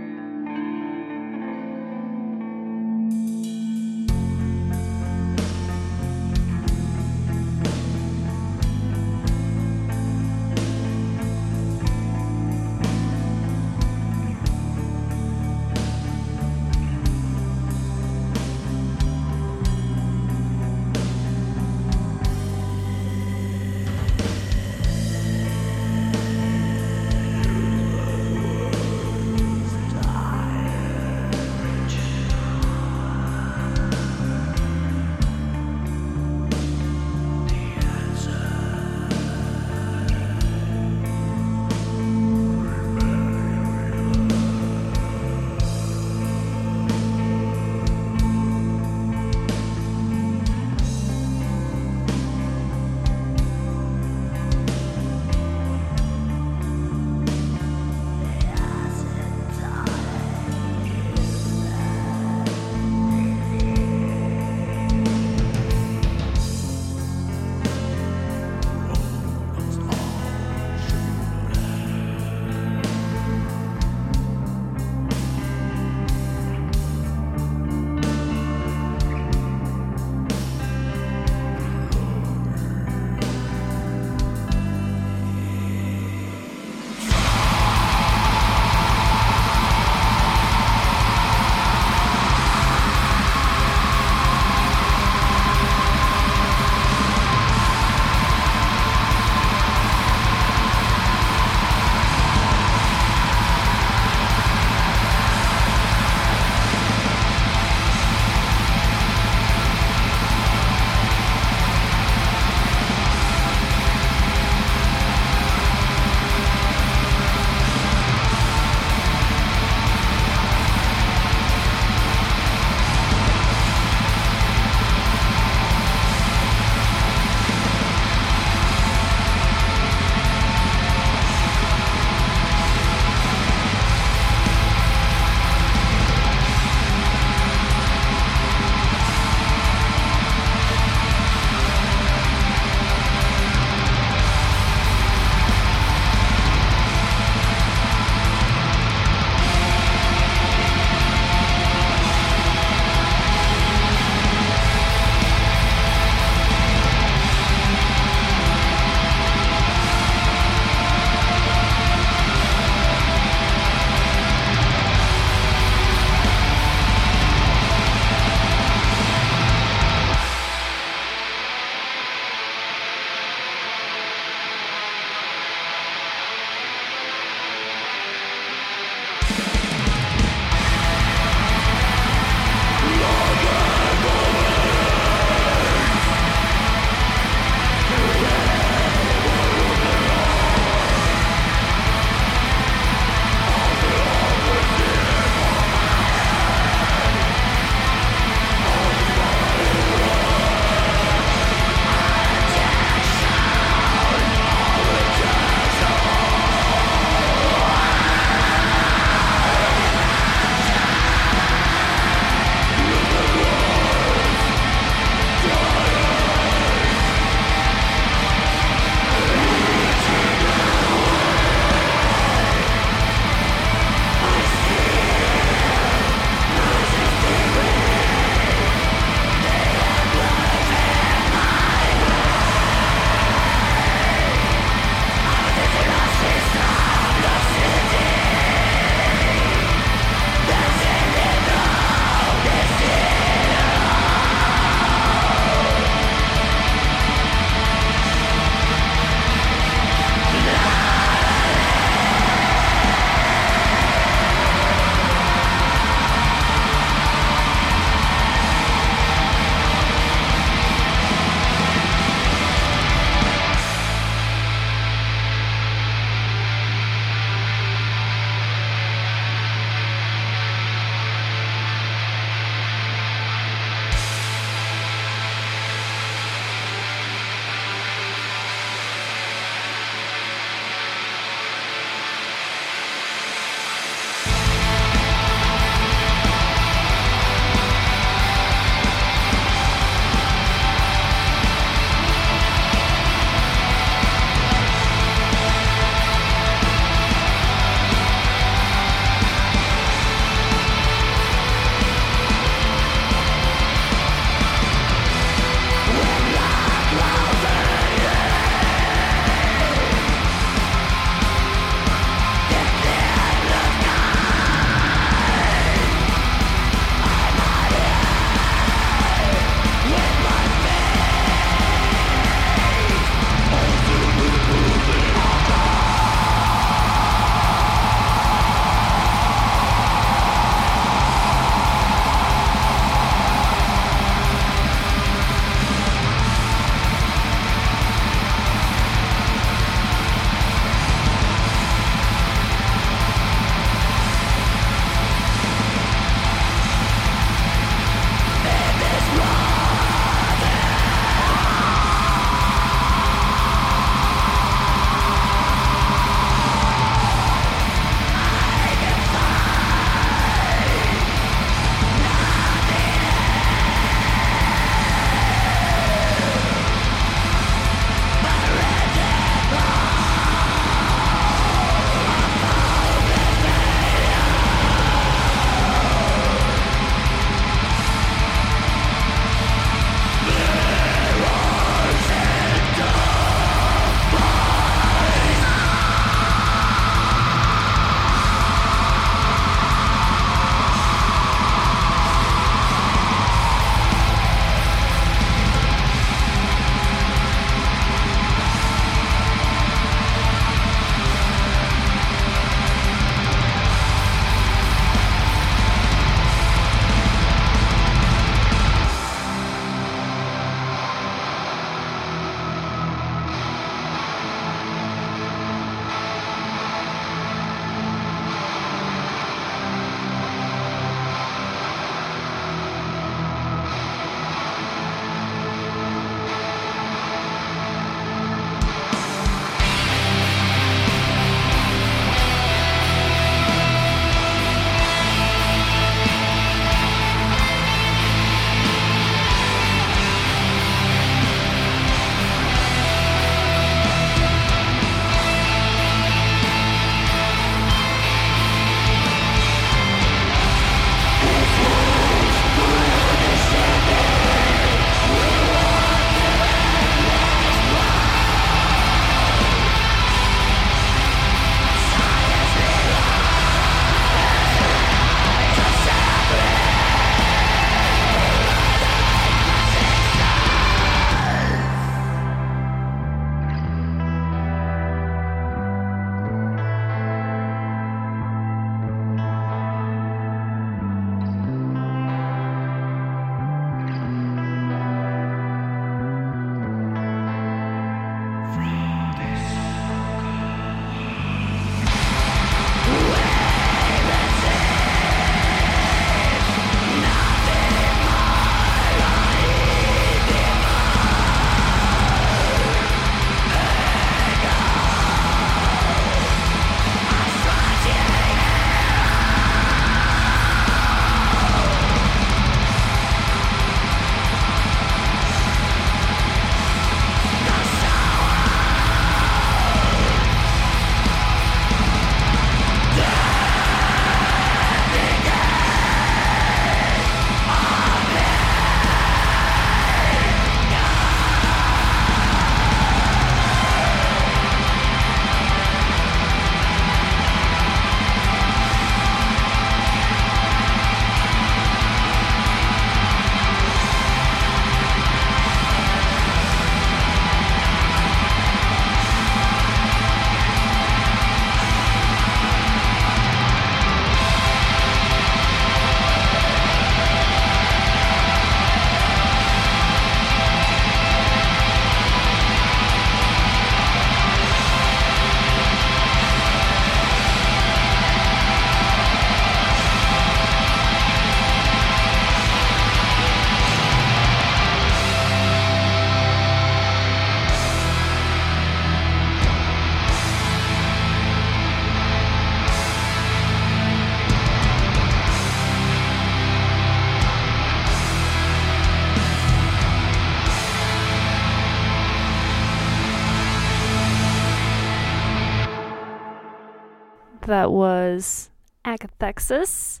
That was Acathexis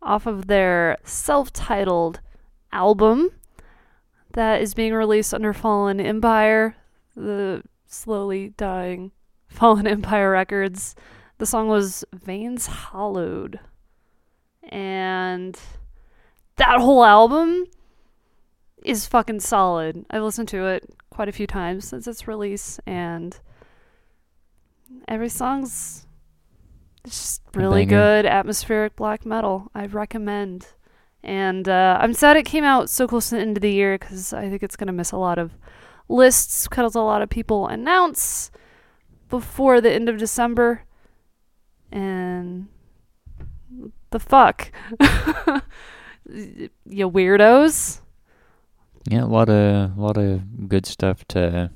off of their self titled album that is being released under Fallen Empire, the slowly dying Fallen Empire Records. The song was Veins Hollowed. And that whole album is fucking solid. I've listened to it quite a few times since its release, and every song's just really good atmospheric black metal. I recommend. And uh, I'm sad it came out so close to the end of the year because I think it's going to miss a lot of lists because a lot of people announce before the end of December. And the fuck? you weirdos. Yeah, a lot of a lot of good stuff to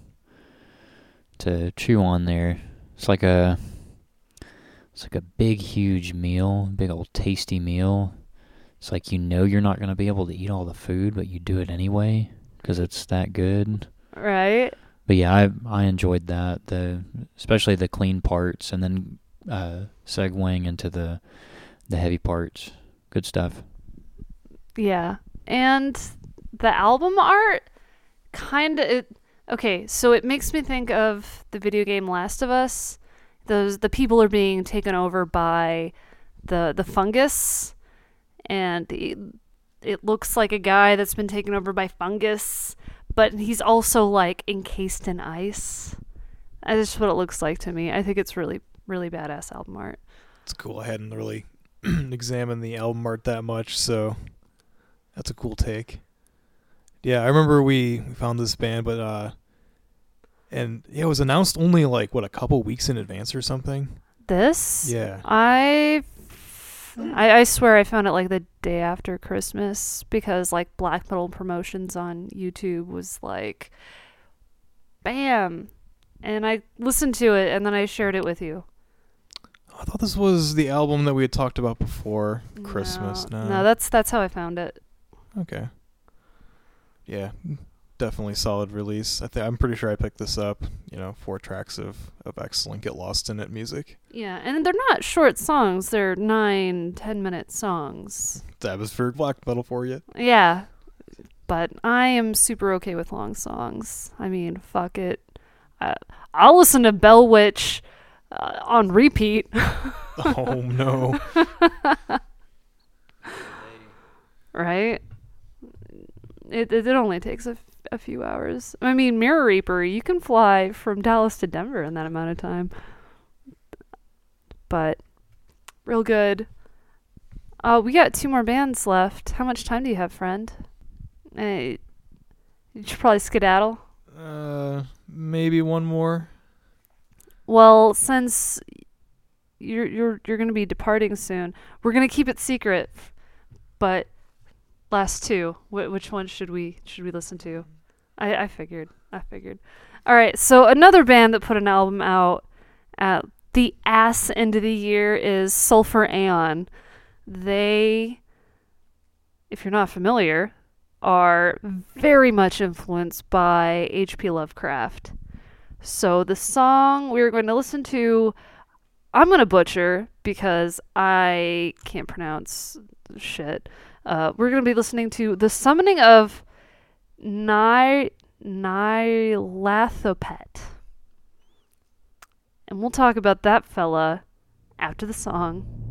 to chew on there. It's like a it's like a big huge meal, big old tasty meal. It's like you know you're not going to be able to eat all the food, but you do it anyway because it's that good. Right? But yeah, I I enjoyed that the especially the clean parts and then uh segueing into the the heavy parts. Good stuff. Yeah. And the album art kind of it okay, so it makes me think of the video game Last of Us. Those the people are being taken over by the the fungus and it, it looks like a guy that's been taken over by fungus, but he's also like encased in ice. That's just what it looks like to me. I think it's really really badass album art. It's cool. I hadn't really examined the album art that much, so that's a cool take. Yeah, I remember we, found this band, but uh, and yeah, it was announced only like what a couple weeks in advance or something. This Yeah, I, I I swear I found it like the day after Christmas because like black metal promotions on YouTube was like bam and I listened to it and then I shared it with you. I thought this was the album that we had talked about before Christmas. No, No, no that's that's how I found it. okay. Yeah, definitely solid release. I think I'm pretty sure I picked this up. You know, four tracks of of excellent get lost in it music. Yeah, and they're not short songs. They're nine, ten minute songs. It's atmospheric black metal for you. Yeah, but I am super okay with long songs. I mean, fuck it. Uh, I'll listen to Bell Witch uh, on repeat. oh no. right? It, it, it only takes a, a few hours. I mean, Mirror Reaper, you can fly from Dallas to Denver in that amount of time. But, real good. Uh, we got two more bands left. How much time do you have, friend? Uh, you should probably skedaddle. Uh, maybe one more. Well, since you're you're you're gonna be departing soon, we're gonna keep it secret. But last two, wh- which one should we should we listen to? I I figured. I figured. All right. So another band that put an album out at the ass end of the year is Sulphur Aeon. They, if you're not familiar, are very much influenced by H.P. Lovecraft. So the song we're going to listen to, I'm going to butcher because I can't pronounce shit. Uh, we're going to be listening to The Summoning of Nylathopet. And we'll talk about that fella after the song.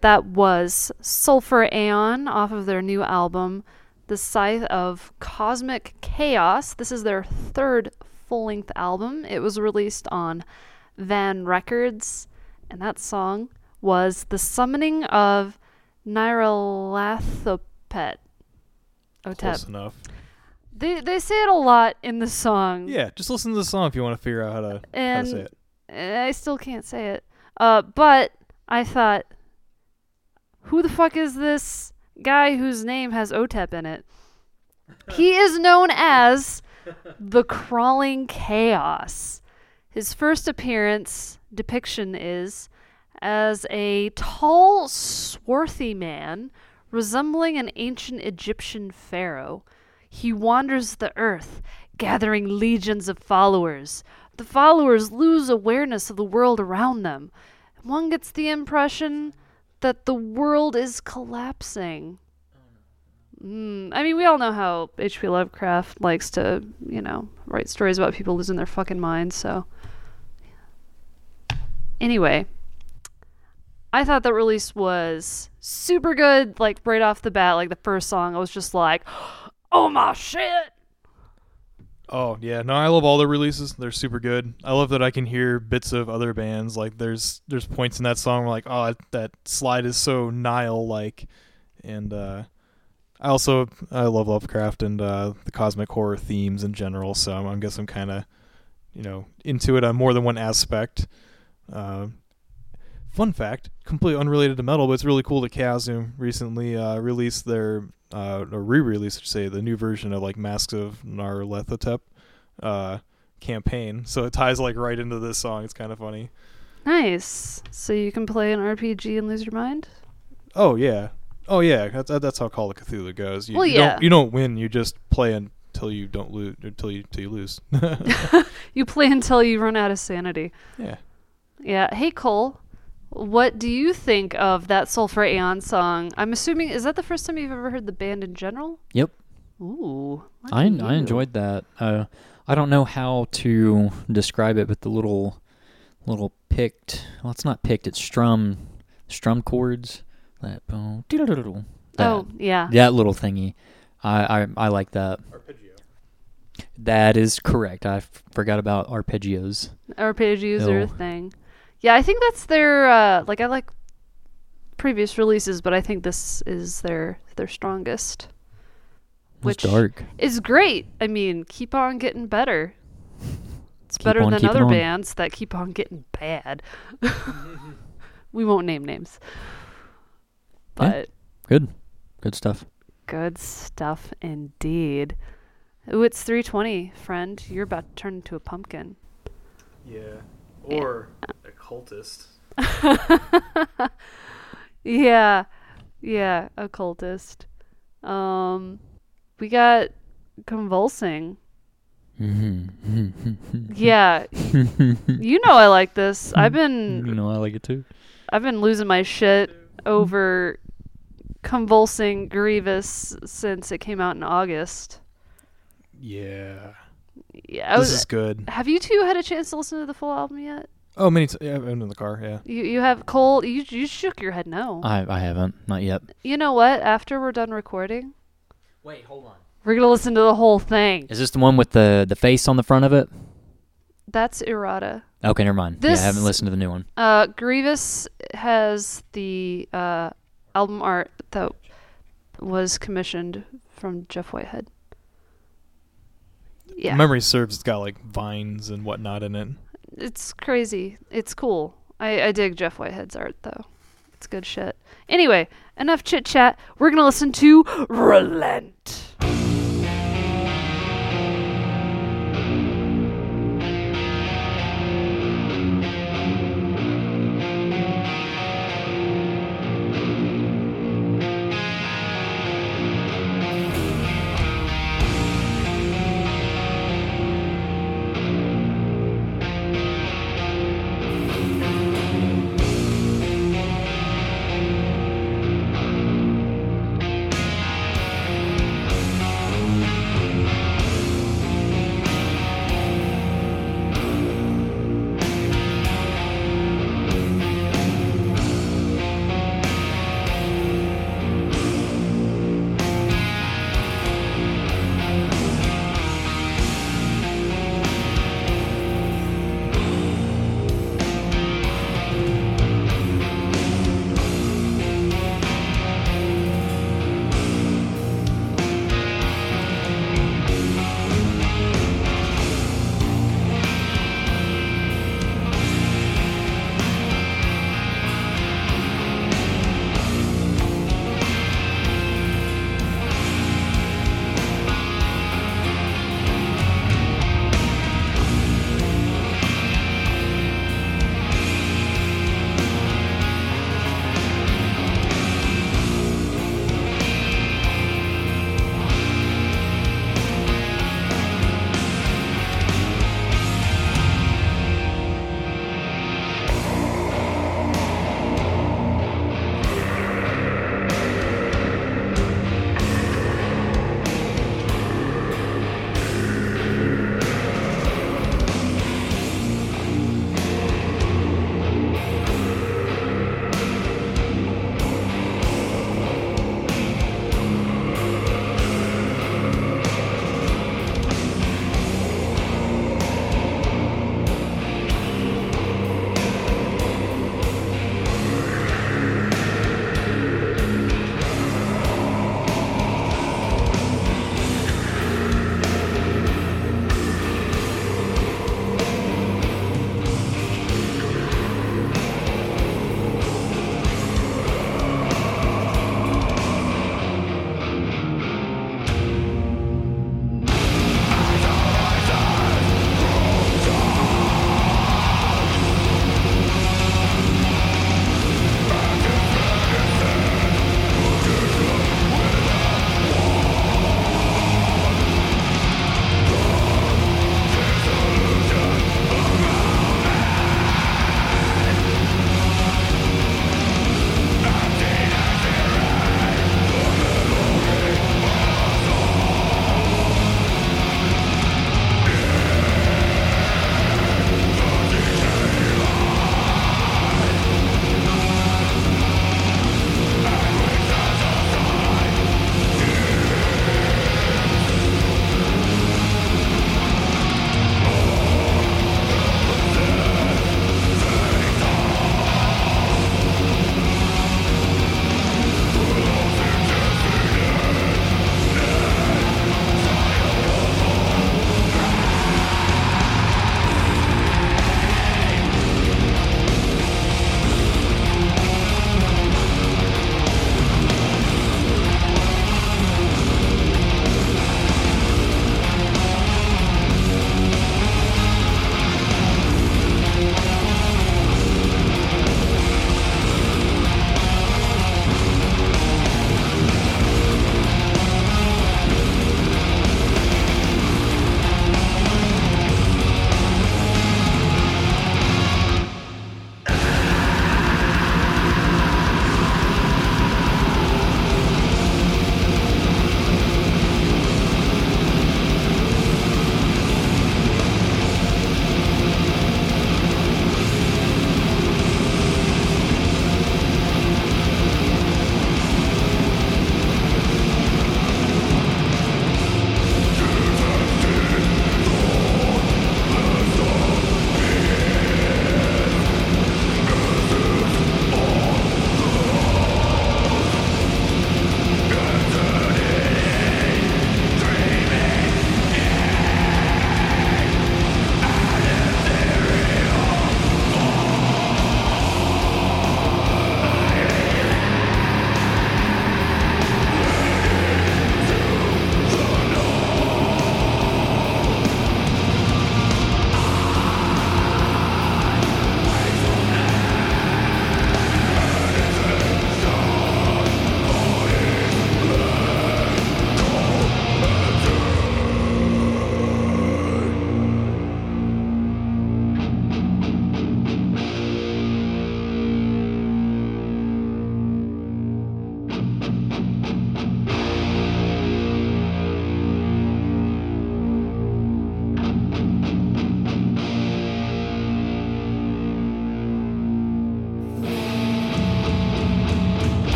That was Sulphur Aeon off of their new album, The Scythe of Cosmic Chaos. This is their third full length album. It was released on Van Records, and that song was The Summoning of Nyarlathotep. Otep. Close enough. They, they say it a lot in the song. Yeah, just listen to the song if you want to figure out how to, how to say it. I still can't say it. Uh, but I thought, who the fuck is this guy whose name has OTEP in it? He is known as the Crawling Chaos. His first appearance depiction is as a tall, swarthy man resembling an ancient Egyptian pharaoh. He wanders the earth, gathering legions of followers. The followers lose awareness of the world around them. One gets the impression that the world is collapsing. Mm, I mean, we all know how H.P. Lovecraft likes to, you know, write stories about people losing their fucking minds, so. Anyway, I thought the release was super good, like right off the bat, like the first song, I was just like, oh my shit! Oh yeah, no, I love all their releases. They're super good. I love that I can hear bits of other bands. Like there's there's points in that song where like, oh, that, slide is so Nile like, and uh, I also I love Lovecraft and uh, the cosmic horror themes in general. So I'm, I guess I'm kind of you know into it on more than one aspect. Uh, fun fact, completely unrelated to metal, but it's really cool that Chaosium recently uh, released their uh, or re-release, I should say, the new version of like Masks of Nyarlathotep uh, campaign. So it ties like right into this song. It's kind of funny. Nice. So you can play an RPG and lose your mind? Oh yeah, oh yeah. That's that's how Call of Cthulhu goes. You, Well, you yeah. don't you don't win. You just play until you don't lose. Until you until you lose. You play until you run out of sanity. yeah. Yeah. Hey, Cole, what do you think of that Sulphur Aeon song? I'm assuming, is that the first time you've ever heard the band in general? Yep. Ooh. lucky I I enjoyed that. Uh, I don't know how to describe it, but the little little picked. Well, it's not picked. It's strum strum chords. That boom, that, Oh, yeah. that little thingy. I, I I like that. Arpeggio. That is correct. I f- forgot about arpeggios. Arpeggios are a thing. Yeah, I think that's their, uh, like, I like previous releases, but I think this is their their strongest. It's Which dark. is great. I mean, keep on getting better. It's Keep better on than other bands that keep on getting bad. we won't name names. Yeah. Good. Good stuff. good stuff indeed. Ooh, it's 320, friend. You're about to turn into a pumpkin. Yeah. Or a cultist. yeah. Yeah, occultist. Um we got convulsing. Mm-hmm. Yeah, you know I like this. I've been you know, I like it too. I've been losing my shit over convulsing Grievous since it came out in August. Yeah. Yeah, I this was. is good. Have you two had a chance to listen to the full album yet? Oh, many. T- yeah, I'm in the car. Yeah. You you have Cole. You you shook your head no. I I haven't. Not yet. you know what? After we're done recording, Wait, hold on. we're gonna listen to the whole thing. Is this the one with the the face on the front of it? That's errata. Okay, never mind. yeah, I haven't listened to the new one. Uh, Grievous has the uh album art that was commissioned from Jeff Whitehead. Yeah. Memory serves. It's got like vines and whatnot in it. it's crazy. It's cool. I, I dig Jeff Whitehead's art though. It's good shit. Anyway, enough chit chat. We're gonna listen to Relent.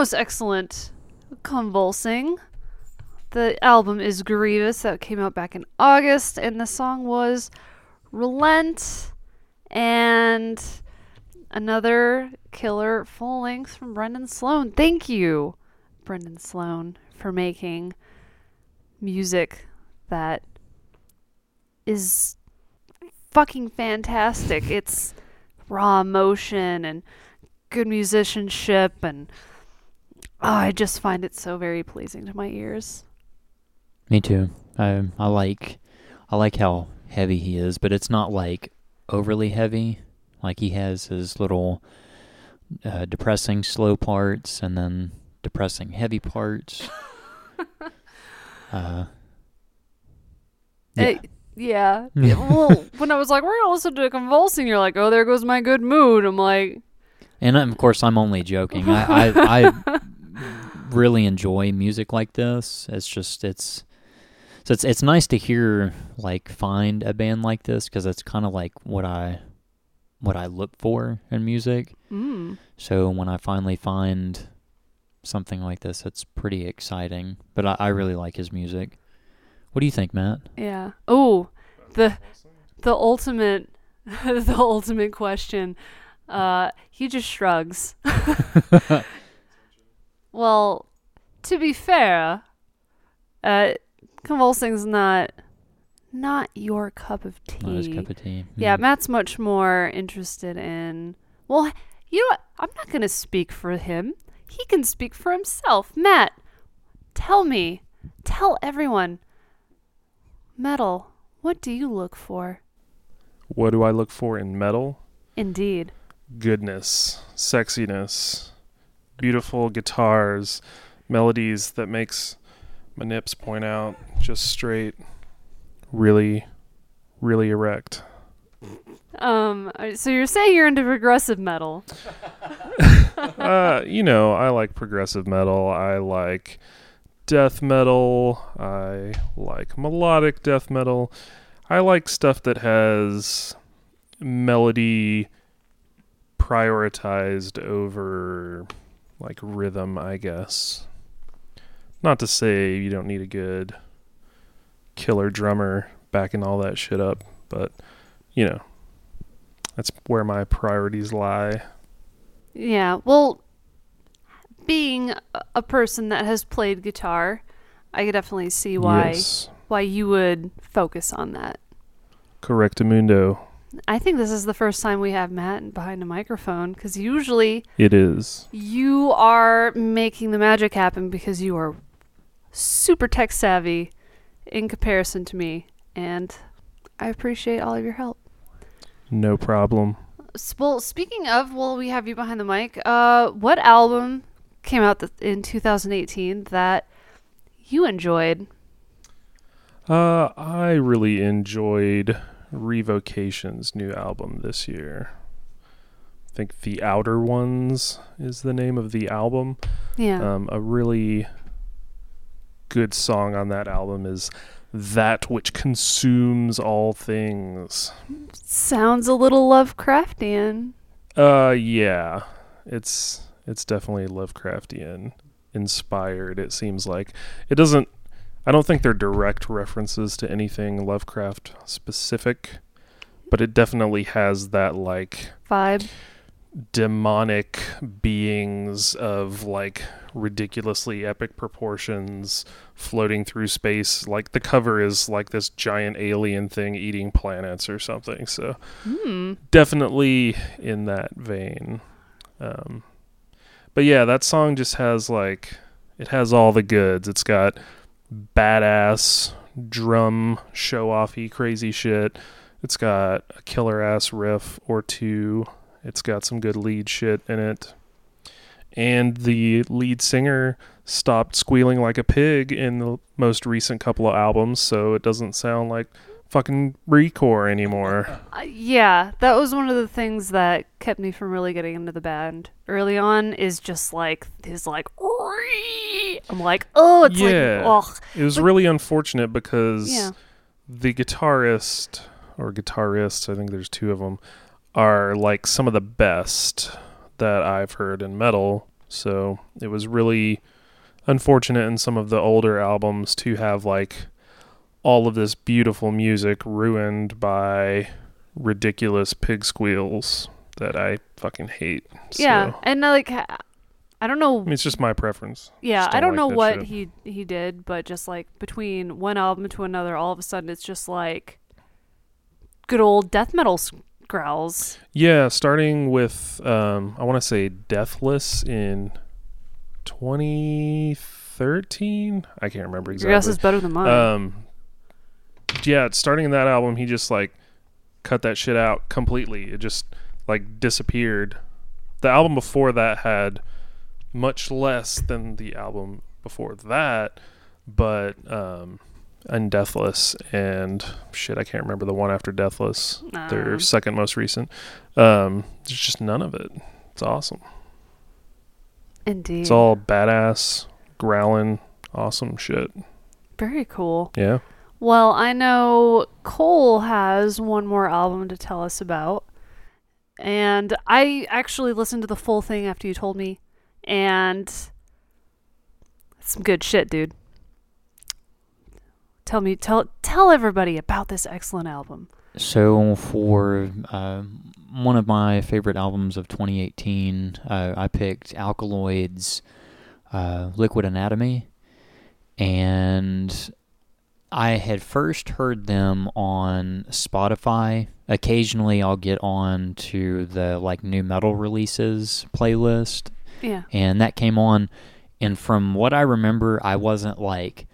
Most excellent convulsing. The album is Grievous that came out back in August, and the song was Relent and another killer full length from Brendan Sloan. Thank you, Brendan Sloan, for making music that is fucking fantastic. It's raw emotion and good musicianship and oh, I just find it so very pleasing to my ears. Me too. I I like I like how heavy he is, but it's not like overly heavy. Like he has his little uh, depressing slow parts and then depressing heavy parts. uh, yeah. Yeah. Yeah, well, when I was like, we're gonna listen to convulsing, you're like, oh, there goes my good mood. I'm like, And of course, I'm only joking. I, I, I really enjoy music like this. It's just it's so it's it's nice to hear like find a band like this because it's kind of like what I what I look for in music. mm. So when I finally find something like this, it's pretty exciting. But I, I really like his music. What do you think, Matt? Yeah. Oh, the the ultimate the ultimate question. Uh, he just shrugs. well, to be fair, uh, convulsing's not not your cup of tea. Not his cup of tea. Yeah, Mm. Matt's much more interested in. Well, you know what? I'm not going to speak for him. He can speak for himself. Matt, tell me, tell everyone. Metal, what do you look for? What do I look for in metal? Indeed. Goodness, sexiness, beautiful guitars, melodies that makes my nips point out just straight. Really, really erect. Um, uh, so you're saying you're into progressive metal? uh, you know, I like progressive metal. I like death metal. I like melodic death metal. I like stuff that has melody prioritized over like rhythm, I guess. Not to say you don't need a good killer drummer backing all that shit up, but you know, that's where my priorities lie. Yeah. Well, being a- person that has played guitar, I could definitely see why Yes. why you would focus on that. Correctamundo. I think this is the first time we have Matt behind a microphone because usually It is. you are making the magic happen because you are super tech savvy in comparison to me, and I appreciate all of your help. No problem. Well, speaking of, well, we have you behind the mic. Uh, what album came out th- in 2018 that you enjoyed? Uh, I really enjoyed Revocation's new album this year. I think The Outer Ones is the name of the album. Yeah. Um, a really good song on that album is That Which Consumes All Things. Sounds a little Lovecraftian. Uh, yeah, it's it's definitely Lovecraftian inspired. It seems like it doesn't. I don't think they're direct references to anything Lovecraft specific, but it definitely has that like Vibe. demonic beings of like ridiculously epic proportions floating through space. Like the cover is like this giant alien thing eating planets or something. So Hmm. definitely in that vein. Um, but yeah, that song just has like it has all the goods. It's got badass drum show offy crazy shit. It's got a killer ass riff or two. It's got some good lead shit in it. And the lead singer stopped squealing like a pig in the most recent couple of albums, so it doesn't sound like fucking Recore anymore. Uh, yeah, that was one of the things that kept me from really getting into the band early on. Is just like his like. I'm like, oh, it's Yeah. like, ugh. It was But- really unfortunate because Yeah. the guitarist or guitarists, I think there's two of them, are like some of the best that I've heard in metal. So it was really unfortunate in some of the older albums to have like all of this beautiful music ruined by ridiculous pig squeals that I fucking hate. Yeah, So, and uh, like I don't know. I mean, it's just my preference. Yeah, I don't don't like know what shit. he he did, but just like between one album to another, all of a sudden it's just like good old death metal growls. Yeah, starting with um, I want to say Deathless in 2013. I can't remember exactly. Your guess is better than mine. Um, yeah, starting in that album, he just like cut that shit out completely. It just like disappeared. The album before that had much less than the album before that, but um, and Deathless and shit, I can't remember the one after Deathless. Their Um, second most recent. Um, there's just none of it. It's awesome. indeed. It's all badass, growling, awesome shit. very cool. Yeah. Well, I know Cole has one more album to tell us about. And I actually listened to the full thing after you told me. And some good shit, dude. Tell me, tell tell everybody about this excellent album. So for uh, one of my favorite albums of 2018, uh, I picked Alkaloid's uh, Liquid Anatomy, and I had first heard them on Spotify. Occasionally, I'll get on to the like new metal releases playlist, Yeah. and that came on. And from what I remember, I wasn't like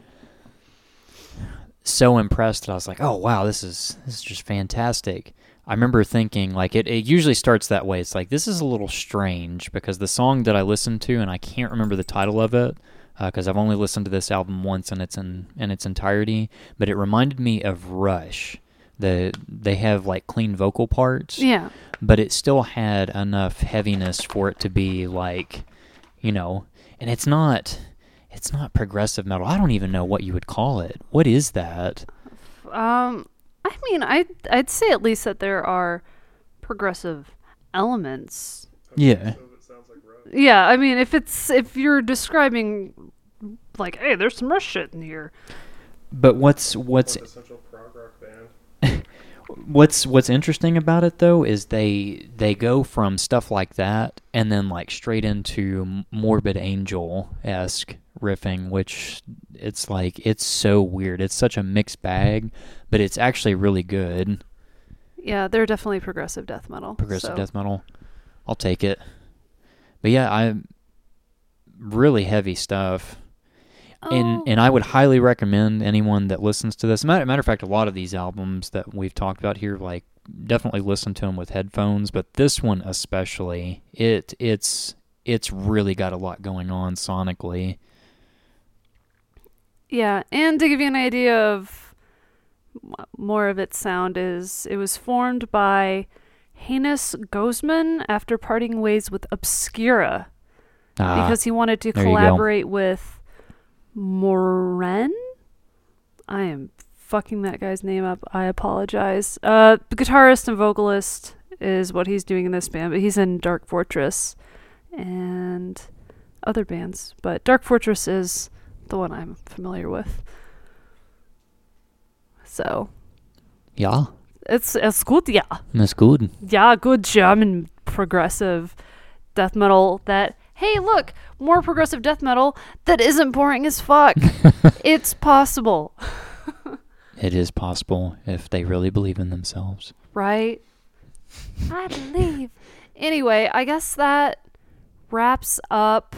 so impressed that I was like, "Oh wow, this is this is just fantastic." I remember thinking like it, it usually starts that way. It's like this is a little strange because the song that I listened to and I can't remember the title of it because I've only listened to this album once in its in, in its entirety, but it reminded me of Rush. The they have like clean vocal parts, Yeah. but it still had enough heaviness for it to be like, you know, and it's not it's not progressive metal. I don't even know what you would call it. What is that? Um, I mean, I I'd say at least that there are progressive elements. Yeah. Yeah, I mean, if it's if you're describing like, hey, there's some rush shit in here. But what's what's what's what's interesting about it though is they they go from stuff like that and then like straight into morbid angel esque riffing, which it's like it's so weird. It's such a mixed bag, but it's actually really good. Yeah, they're definitely progressive death metal. Progressive so- death metal. I'll take it. But yeah, I'm really heavy stuff. and Oh, and I would highly recommend anyone that listens to this. Matter, matter of fact, a lot of these albums that we've talked about here, like definitely listen to them with headphones. But this one especially, it it's it's really got a lot going on sonically. Yeah, and to give you an idea of more of its sound is it was formed by Hannes Grossmann after parting ways with Obscura Ah, because he wanted to there you go. collaborate with Morean. I am fucking that guy's name up. I apologize. Uh, the guitarist and vocalist is what he's doing in this band, but he's in Dark Fortress and other bands. But Dark Fortress is the one I'm familiar with. So yeah, it's it's good, yeah, that's good. yeah, good German progressive death metal. That hey, look, more progressive death metal that isn't boring as fuck. it's possible, It is possible if they really believe in themselves. right? I believe. Anyway, I guess that wraps up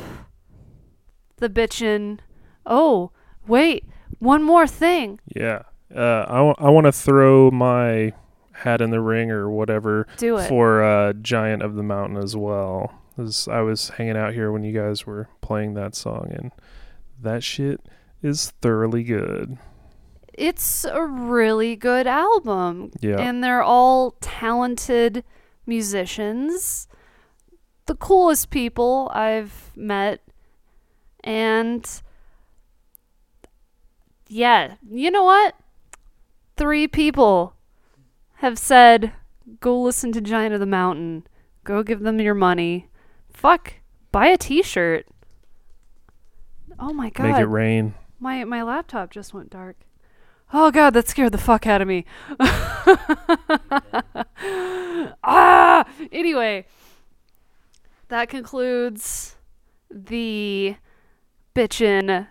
the bitchin'. Oh, wait, one more thing. Yeah. Uh, I, w- I want to throw my hat in the ring or whatever Do it. for uh, Giant of the Mountain as well. 'Cause I was hanging out here when you guys were playing that song, and that shit is thoroughly good. it's a really good album. Yeah. And they're all talented musicians. The coolest people I've met. And yeah, you know what? Three people have said Go listen to Giant of the Mountain. Go give them your money. Fuck, buy a T-shirt. Oh my god, Make it rain. my my laptop just went dark. Oh god, that scared the fuck out of me. ah. Anyway, that concludes the bitchin'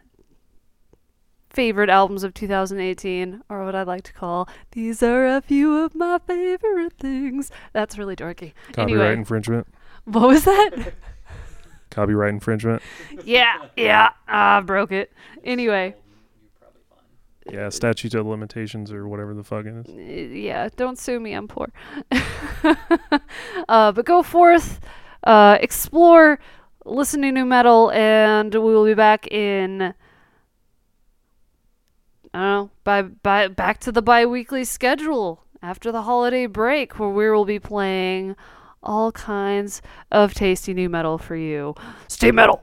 favorite albums of 2018, or what I'd like to call these are a few of my favorite things. That's really dorky. Copyright Anyway. infringement. What was that? Copyright infringement. yeah, yeah, I broke it. Anyway. Yeah, statute of limitations or whatever the fuck it is. Uh, yeah, don't sue me, I'm poor. uh, but go forth, uh, explore, listen to new metal, and we will be back in. I don't know, by, by, back to the bi weekly schedule after the holiday break, where we will be playing all kinds of tasty new metal for you. Stay metal!